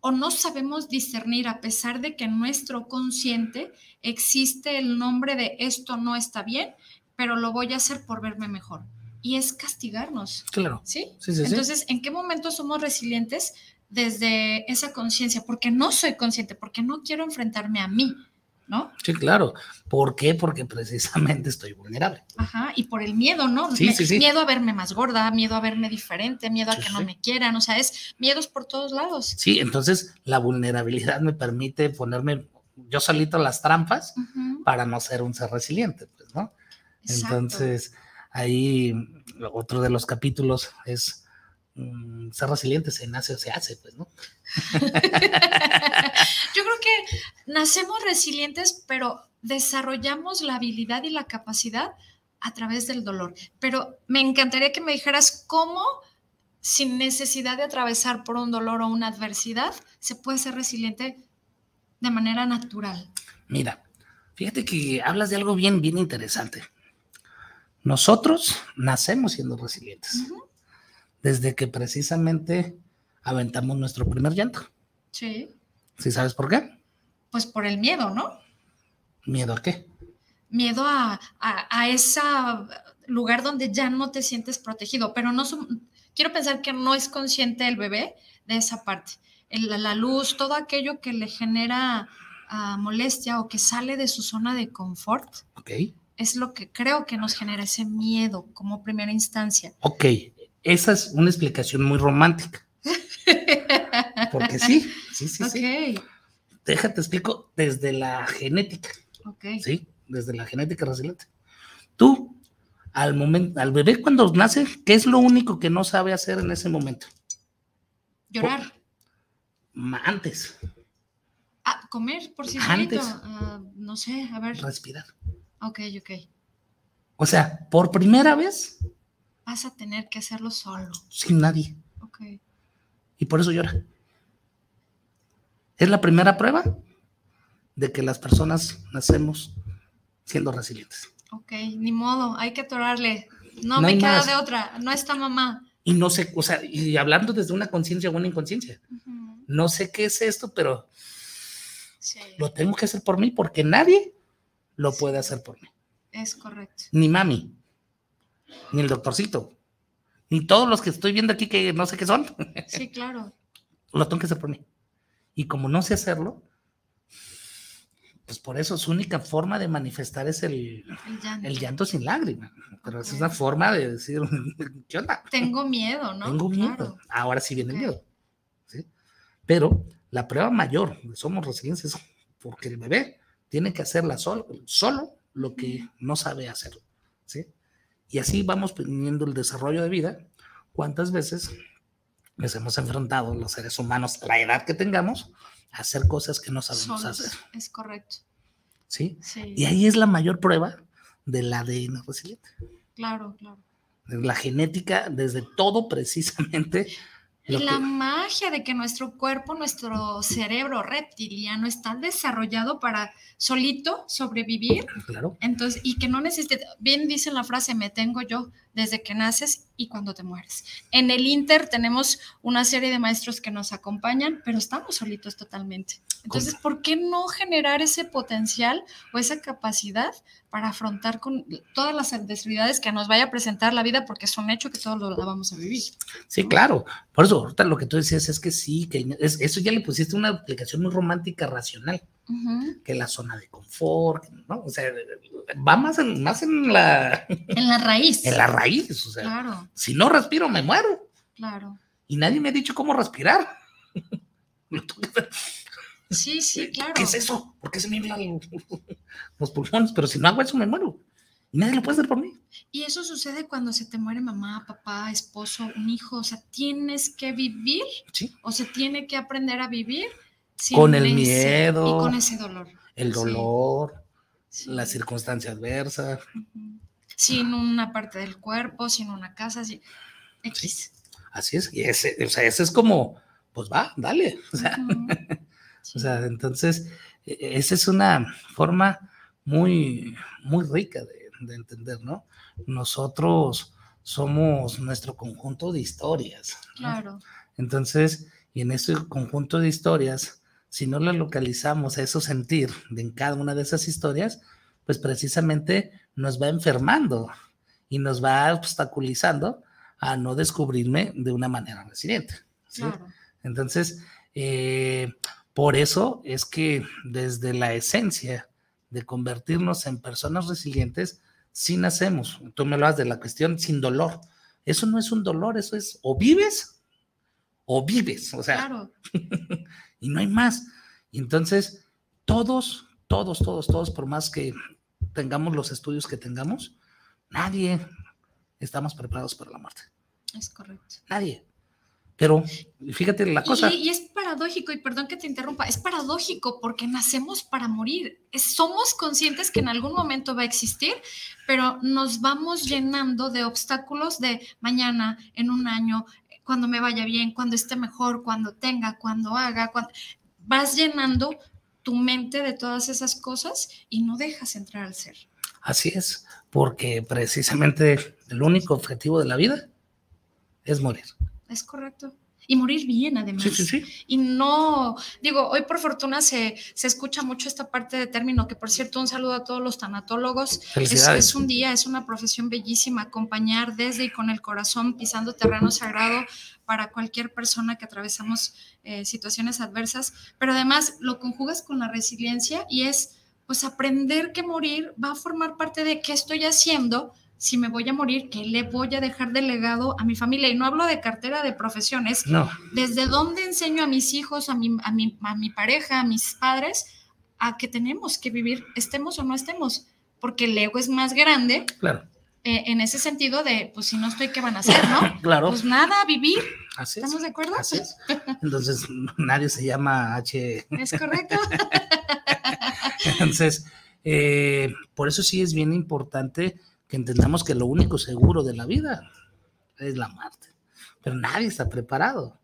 o no sabemos discernir a pesar de que en nuestro consciente existe el nombre de esto no está bien, pero lo voy a hacer por verme mejor. Y es castigarnos. Claro. ¿Sí? sí, sí Entonces, ¿en qué momento somos resilientes? Desde esa conciencia, porque no soy consciente, porque no quiero enfrentarme a mí, ¿no? Sí, claro. ¿Por qué? Porque precisamente estoy vulnerable. Ajá, y por el miedo, ¿no? Sí, Me- sí, sí. Miedo a verme más gorda, miedo a verme diferente, miedo a que no me quieran, o sea, es miedos por todos lados. Sí, entonces la vulnerabilidad me permite ponerme yo solito las trampas para no ser un ser resiliente, pues, ¿no? exacto. Entonces, ahí otro de los capítulos es mm, ser resiliente, se nace o se hace, pues, ¿no? Yo creo que nacemos resilientes, pero desarrollamos la habilidad y la capacidad a través del dolor. Pero me encantaría que me dijeras cómo, sin necesidad de atravesar por un dolor o una adversidad, se puede ser resiliente de manera natural. Mira, fíjate que hablas de algo bien, bien interesante. Nosotros nacemos siendo resilientes, desde que precisamente aventamos nuestro primer llanto. Sí, ¿Sí sabes por qué? pues por el miedo, ¿no? ¿Miedo a qué? Miedo a, a, a ese lugar donde ya no te sientes protegido, pero no quiero pensar que no es consciente el bebé de esa parte. El- la, luz, todo aquello que le genera ah, molestia o que sale de su zona de confort, Ok. es lo que creo que nos genera ese miedo como primera instancia. Ok, esa es una explicación muy romántica. Porque sí, sí, sí, sí. ok, Déjate explico desde la genética, ok. ¿sí? Desde la genética resiliente. Tú, al momento, al bebé cuando nace, ¿qué es lo único que no sabe hacer en ese momento? Llorar. Antes, Ah, comer por sí Antes. Ah, no sé, a ver. respirar. Ok, ok. O sea, por primera vez, Vas a tener que hacerlo solo. sin nadie. Ok. Y por eso llora. Es la primera prueba de que las personas nacemos siendo resilientes. Ok, ni modo, hay que atorarle. No, No me queda más. de otra, no está mamá. Y no sé, o sea, y hablando desde una conciencia o una inconsciencia, no sé qué es esto, pero Sí, lo tengo que hacer por mí porque nadie lo puede hacer por mí. es correcto. Ni mami, ni el doctorcito, ni todos los que estoy viendo aquí que no sé qué son, Sí, claro. lo tengo que por mí. Y como no sé hacerlo, pues por eso su única forma de manifestar es el, El llanto. el llanto sin lágrimas. Pero es una forma de decir, ¿qué onda? Tengo miedo, ¿no? Tengo miedo. Claro. Ahora sí viene el miedo. ¿sí? Pero la prueba mayor de somos resilientes es porque el bebé tiene que hacerla solo, solo lo que no sabe hacer. ¿sí? Y así vamos teniendo el desarrollo de vida. ¿Cuántas veces nos hemos enfrentado los seres humanos, a la edad que tengamos, a hacer cosas que no sabemos Solos, hacer? Es correcto. ¿sí? Sí, Y ahí es la mayor prueba del ADN resiliente. claro, claro. La genética, desde todo precisamente. Y la que- magia de que nuestro cuerpo, nuestro cerebro reptiliano está desarrollado para solito sobrevivir. Claro, Entonces, y que no necesite, bien dice la frase, me tengo yo desde que naces y cuando te mueres. En el Inter tenemos una serie de maestros que nos acompañan, pero estamos solitos totalmente. Entonces, ¿por qué no generar ese potencial o esa capacidad para afrontar con todas las adversidades que nos vaya a presentar la vida? Porque es un hecho que todos lo vamos a vivir. Sí, claro. Por eso, ahorita lo que tú decías es que sí, que es- eso ya le pusiste una aplicación muy romántica, racional, Que la zona de confort, ¿no? O sea, va más en, más en la, En la raíz. en la raíz. O sea, Claro, si no respiro, me muero. claro. Y nadie me ha dicho cómo respirar. Sí, sí, claro. ¿Qué es eso? ¿Por qué se me inflan los pulmones? Pero si no hago eso, me muero. Y nadie lo puede hacer por mí. Y eso sucede cuando se te muere mamá, papá, esposo, un hijo. O sea, tienes que vivir Sí. o se tiene que aprender a vivir Con el miedo. y con ese dolor. El dolor, Sí. la circunstancia adversa. Sin una parte del cuerpo, sin una casa, sin X. Así es. Y ese, o sea, ese es como, pues va, dale. O sea, Ujú. Sí. O sea, entonces, e- esa es una forma muy, muy rica de, de entender, ¿no? Nosotros somos nuestro conjunto de historias. ¿no? claro. Entonces, y en ese conjunto de historias, si no lo localizamos a eso sentir en cada una de esas historias, pues precisamente nos va enfermando y nos va obstaculizando a no descubrirme de una manera resiliente. ¿sí? Claro. Entonces, eh, por eso es que desde la esencia de convertirnos en personas resilientes si nacemos. Tú me hablas de la cuestión sin dolor. Eso no es un dolor, eso es o vives o vives, o sea, Claro. y no hay más. Y entonces, todos, todos, todos, todos, por más que tengamos los estudios que tengamos, nadie estamos preparados para la muerte. Es correcto. Nadie. Pero fíjate la cosa. Y, y es paradójico, y perdón que te interrumpa, es paradójico porque nacemos para morir. Es- somos conscientes que en algún momento va a existir, pero nos vamos llenando de obstáculos de mañana, en un año, cuando me vaya bien, cuando esté mejor, cuando tenga, cuando haga. cuando- Vas llenando tu mente de todas esas cosas y no dejas entrar al ser. Así es, porque precisamente el único objetivo de la vida es morir. Es correcto. Y morir bien, además. Sí, sí, sí. Y no, digo, hoy por fortuna se, se escucha mucho esta parte de término, que por cierto, un saludo a todos los tanatólogos. Es, un día, es una profesión bellísima, acompañar desde y con el corazón, pisando terreno sagrado para cualquier persona que atravesamos eh, situaciones adversas, pero además lo conjugas con la resiliencia y es, pues, aprender que morir va a formar parte de qué estoy haciendo si me voy a morir, qué le voy a dejar de legado a mi familia. Y no hablo de cartera de profesiones, No, ¿Desde dónde enseño a mis hijos, a mi, a mi, a mi pareja, a mis padres, a que tenemos que vivir, estemos o no estemos? Porque el ego es más grande claro, eh, en ese sentido de, pues si no estoy, ¿qué van a hacer, no? claro. Pues nada, vivir, Así es. ¿estamos de acuerdo? Así es. Entonces, nadie se llama H. Es correcto. Entonces, eh, por eso sí es bien importante que entendamos que lo único seguro de la vida es la muerte. Pero nadie está preparado.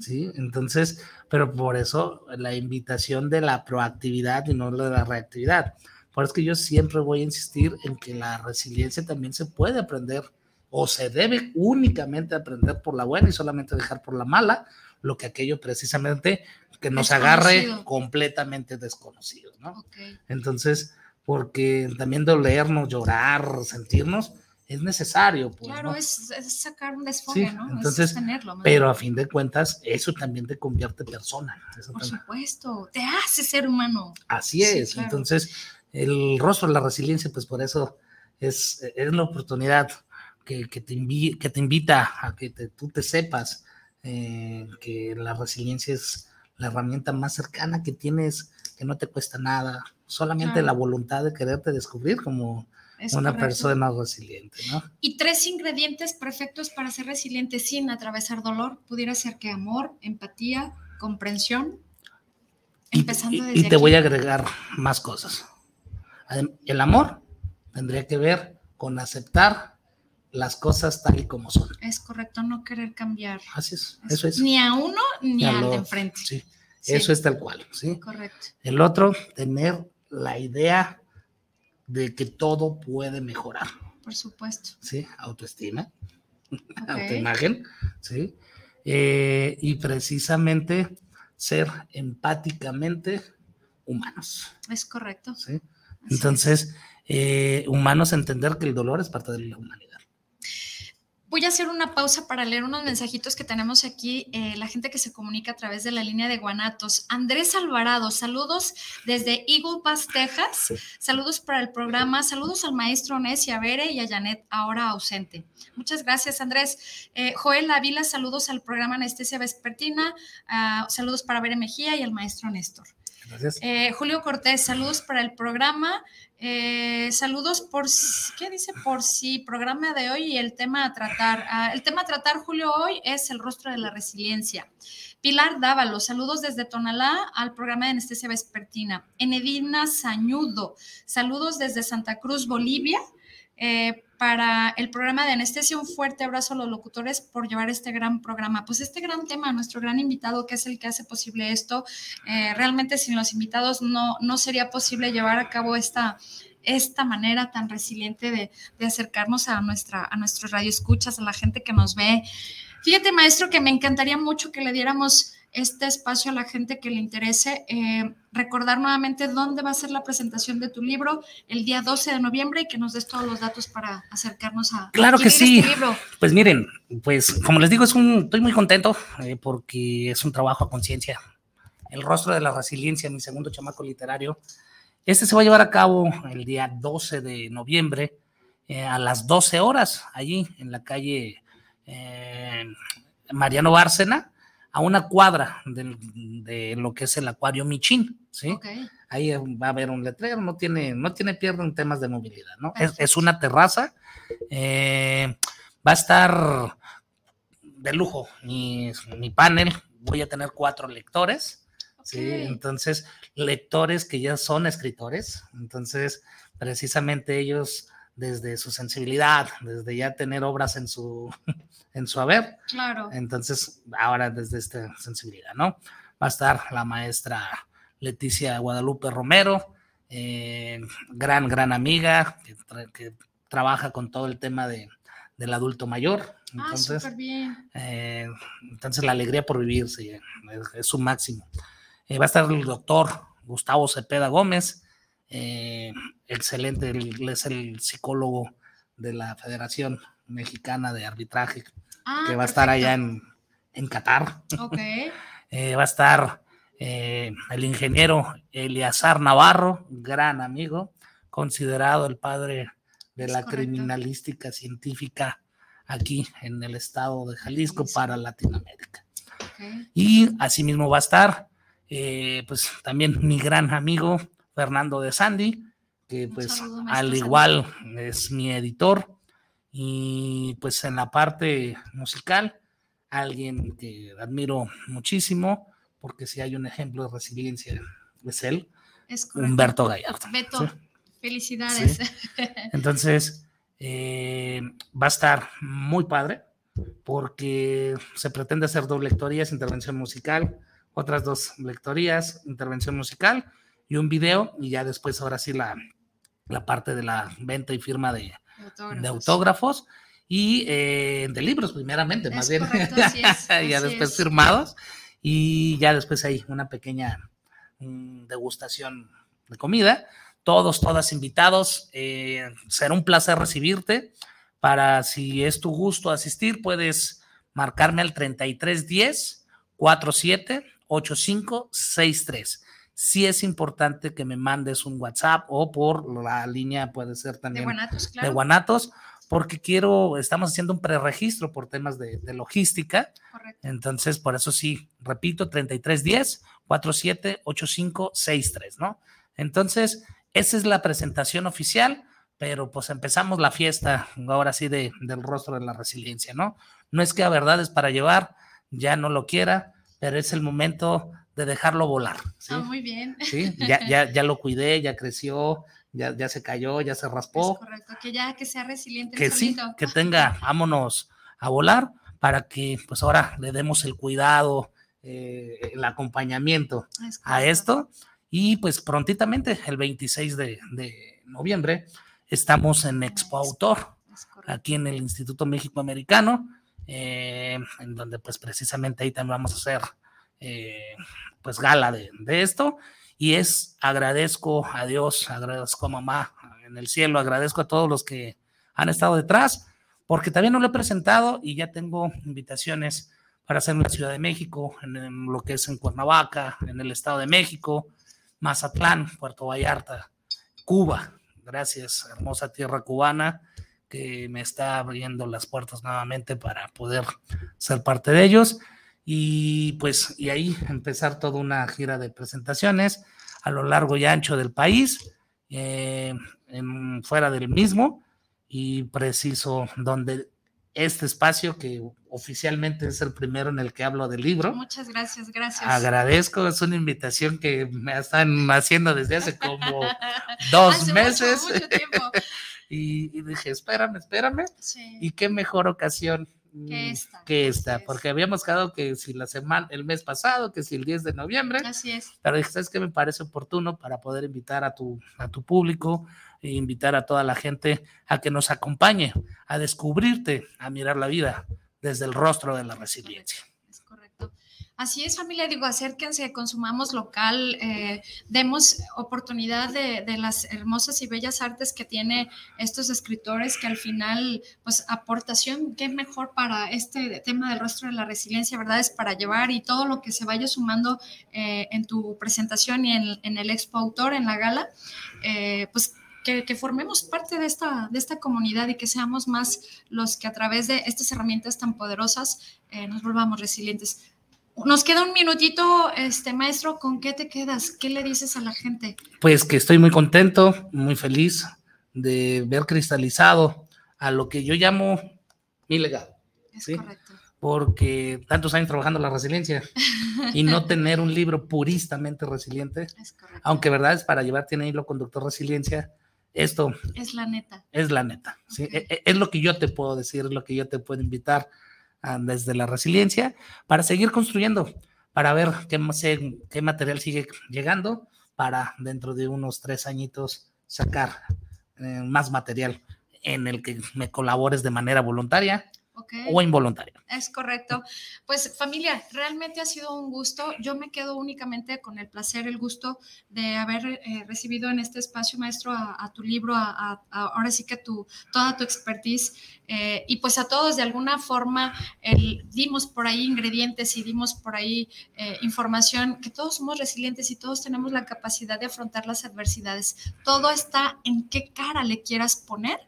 ¿sí? Entonces, pero por eso la invitación de la proactividad y no de la reactividad. Por eso es que yo siempre voy a insistir en que la resiliencia también se puede aprender o se debe únicamente aprender por la buena y solamente dejar por la mala lo que aquello precisamente que nos agarre completamente desconocido, ¿no? Entonces, porque también dolernos, llorar, sentirnos, es necesario, pues, Claro, ¿no? es, es sacar un desfogue, Sí, ¿no? entonces, es tenerlo. Pero a fin de cuentas, eso también te convierte en persona. Eso Por también- supuesto, te hace ser humano. Así Sí, es. claro. Entonces, el rostro la resiliencia, pues por eso es, es la oportunidad que, que te invi- que te invita a que te- tú te sepas eh, que la resiliencia es la herramienta más cercana que tienes, que no te cuesta nada, solamente Claro. la voluntad de quererte descubrir como Es una correcto. persona resiliente, ¿no? Y tres ingredientes perfectos para ser resiliente sin atravesar dolor. Pudiera ser que amor, empatía, comprensión. Empezando y- desde y te aquí. voy a agregar más cosas. El amor tendría que ver con aceptar las cosas tal y como son. Es correcto, no querer cambiar. Así es, eso es. Ni a uno ni Ya al de enfrente. sí, Sí, eso es tal cual, ¿sí? Correcto. El otro, tener la idea de que todo puede mejorar, Por supuesto. ¿sí? Autoestima, autoimagen, ¿sí? Eh, y precisamente ser empáticamente humanos, Es correcto. ¿sí? Entonces, eh, humanos entender que el dolor es parte de la humanidad. Voy a hacer una pausa para leer unos mensajitos que tenemos aquí, eh, la gente que se comunica a través de la línea de Guanatos. Andrés Alvarado, saludos desde Eagle Pass, Texas. Saludos para el programa, saludos al maestro Nes y a Bere y a Janet, ahora ausente. Muchas gracias, Andrés. Eh, Joel Ávila, saludos al programa Anestesia Vespertina. Ah, saludos para Bere Mejía y al maestro Néstor. Gracias. Eh, Julio Cortés, saludos para el programa. Eh, saludos por, ¿qué dice? Por si programa de hoy y el tema a tratar. Ah, el tema a tratar, Julio, hoy es el rostro de la resiliencia. Pilar Dávalo, saludos desde Tonalá al programa de anestesia vespertina. Enedina Sañudo, saludos desde Santa Cruz, Bolivia. eh, para el programa de anestesia, un fuerte abrazo a los locutores por llevar este gran programa. Pues este gran tema, nuestro gran invitado, que es el que hace posible esto, eh, realmente sin los invitados no, no sería posible llevar a cabo esta, esta manera tan resiliente de, de acercarnos a, nuestra, a nuestros radioescuchas, a la gente que nos ve. Fíjate, maestro, que me encantaría mucho que le diéramos este espacio a la gente que le interese. eh, recordar nuevamente dónde va a ser la presentación de tu libro el día 12 de noviembre y que nos des todos los datos para acercarnos a Claro que sí. este libro. Pues miren, pues como les digo, es un, estoy muy contento eh, porque es un trabajo a conciencia. El rostro de la resiliencia, mi segundo chamaco literario, Este se va a llevar a cabo el día 12 de noviembre eh, a las 12 horas, allí en la calle Mariano Bárcena, a una cuadra del- de, lo que es el Acuario Michín, ¿sí? Ahí va a haber un letrero, no tiene, no tiene pierde en temas de movilidad, ¿no? Es, una terraza, eh, va a estar de lujo mi, mi panel, voy a tener cuatro lectores, ¿sí? Entonces, lectores que ya son escritores, entonces, precisamente ellos, desde su sensibilidad, desde ya tener obras en su, en su haber, Claro. entonces, ahora desde esta sensibilidad, ¿no? Va a estar la maestra Leticia Guadalupe Romero, eh, gran, gran amiga, que, tra- que trabaja con todo el tema de, del adulto mayor. Ah, Entonces, bien. eh, entonces la alegría por vivir sí, es, es su máximo. Eh, va a estar el doctor Gustavo Cepeda Gómez, eh, excelente, él es el psicólogo de la Federación Mexicana de Arbitraje, Ah, que va a estar allá en, en Qatar. Ok. Eh, va a estar eh, el ingeniero Eliazar Navarro, gran amigo, considerado el padre de la criminalística científica aquí en el estado de Jalisco para Latinoamérica. Y asimismo va a estar, eh, pues también mi gran amigo Fernando de Sandy, que pues al igual es mi editor. Y pues en la parte musical, alguien que admiro muchísimo, porque si hay un ejemplo de resiliencia, es él, Es. Humberto Gallardo. Beto, ¿sí? felicidades. Entonces, eh, va a estar muy padre porque se pretende hacer dos lectorías, intervención musical, otras dos lectorías, intervención musical y un video y ya después ahora sí la, la parte de la venta y firma de, Autógrafos. de autógrafos y eh, de libros primeramente, más bien, correcto, así es, ya después es. firmados y ya después hay una pequeña mm, degustación de comida. Todos, todas invitados. eh, será un placer recibirte. Para si es tu gusto asistir, puedes marcarme al 3310 47 85 63. Sí es importante que me mandes un WhatsApp o por la línea puede ser De también Guanatos, claro. de Guanatos, porque quiero, estamos haciendo un preregistro por temas de, de logística. Correcto. Entonces, por eso sí, repito, 3310 47 85 63, ¿no? Entonces, esa es la presentación oficial, pero pues empezamos la fiesta ahora sí de, del rostro de la resiliencia, ¿no? No es que a verdad es para llevar, ya no lo quiera, pero es el momento de dejarlo volar. ¿sí? Ah, muy bien. ¿Sí? Ya, ya, ya lo cuidé, ya creció, ya, ya se cayó, ya se raspó Es correcto. Que ya que sea resiliente el que sí, que tenga, vámonos a volar para que pues ahora le demos el cuidado, eh, el acompañamiento Es a esto y pues prontitamente, el 26 de, de noviembre, estamos en Expo Autor, aquí en el Instituto México Americano, eh, en donde pues precisamente ahí también vamos a hacer eh, pues gala de, esto y es agradezco a Dios, agradezco a mamá en el cielo, agradezco a todos los que han estado detrás, porque también no lo he presentado y ya tengo invitaciones para hacer en la Ciudad de México, en, en lo que es en Cuernavaca, en el Estado de México, Mazatlán, Puerto Vallarta, Cuba. Gracias, hermosa tierra cubana, que me está abriendo las puertas nuevamente para poder ser parte de ellos. Y pues, y ahí empezar toda una gira de presentaciones a lo largo y ancho del país, eh, en, fuera del mismo, y preciso donde este espacio, que oficialmente es el primero en el que hablo del libro, Muchas gracias, gracias. agradezco, es una invitación que me están haciendo desde hace como dos Hace mucho, meses. mucho tiempo. y, y dije, espérame, espérame. Sí. Y qué mejor ocasión Que esta, que así esta, es. porque habíamos quedado que si la semana, el mes pasado, que si el 10 de noviembre, Así es. pero dije, ¿sabes qué me parece oportuno para poder invitar a tu, a tu público e invitar a toda la gente a que nos acompañe, a descubrirte, a mirar la vida desde el rostro de la resiliencia? Así es, familia, digo, acérquense, consumamos local, eh, demos oportunidad de, las hermosas y bellas artes que tiene estos escritores, que al final, pues aportación, qué mejor para este tema del rostro de la resiliencia, ¿verdad? Es para llevar y todo lo que se vaya sumando eh, en tu presentación y en, el expo autor, en la gala, eh, pues que, formemos parte de esta, de esta comunidad y que seamos más los que a través de estas herramientas tan poderosas nos volvamos resilientes. Nos queda un minutito, este maestro, ¿con qué te quedas? ¿Qué le dices a la gente? Pues que estoy muy contento, muy feliz de ver cristalizado a lo que yo llamo mi legado. Es ¿sí? correcto. Porque tantos años trabajando la resiliencia y no tener un libro puristamente resiliente, es correcto. aunque verdad es para llevarte en hilo conductor resiliencia, esto es la neta. Es la neta. Es, es, lo que yo te puedo decir, es lo que yo te puedo invitar desde la resiliencia para seguir construyendo, para ver qué, qué material sigue llegando, para dentro de unos tres añitos sacar eh, más material en el que me colabores de manera voluntaria Okay. o involuntaria. Es correcto. Pues familia, realmente ha sido un gusto. Yo me quedo únicamente con el placer, el gusto de haber eh, recibido en este espacio, maestro, a, a tu libro, a, a, ahora sí que tu, toda tu expertise. Eh, y pues a todos de alguna forma el, dimos por ahí ingredientes y dimos por ahí eh, información que todos somos resilientes y todos tenemos la capacidad de afrontar las adversidades. Todo está en qué cara le quieras poner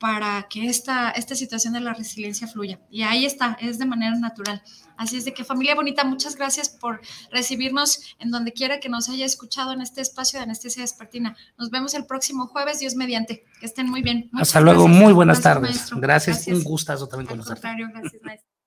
para que esta, esta situación de la resiliencia fluya. Y ahí está, es de manera natural. Así es de que familia bonita, muchas gracias por recibirnos en donde quiera que nos haya escuchado en este espacio de anestesia despertina. Nos vemos el próximo jueves, Dios mediante. Que estén muy bien. Muchas Hasta luego, gracias. muy buenas gracias, tardes. Gracias, gracias, un gustazo también Al conocerte. contrario, gracias maestro.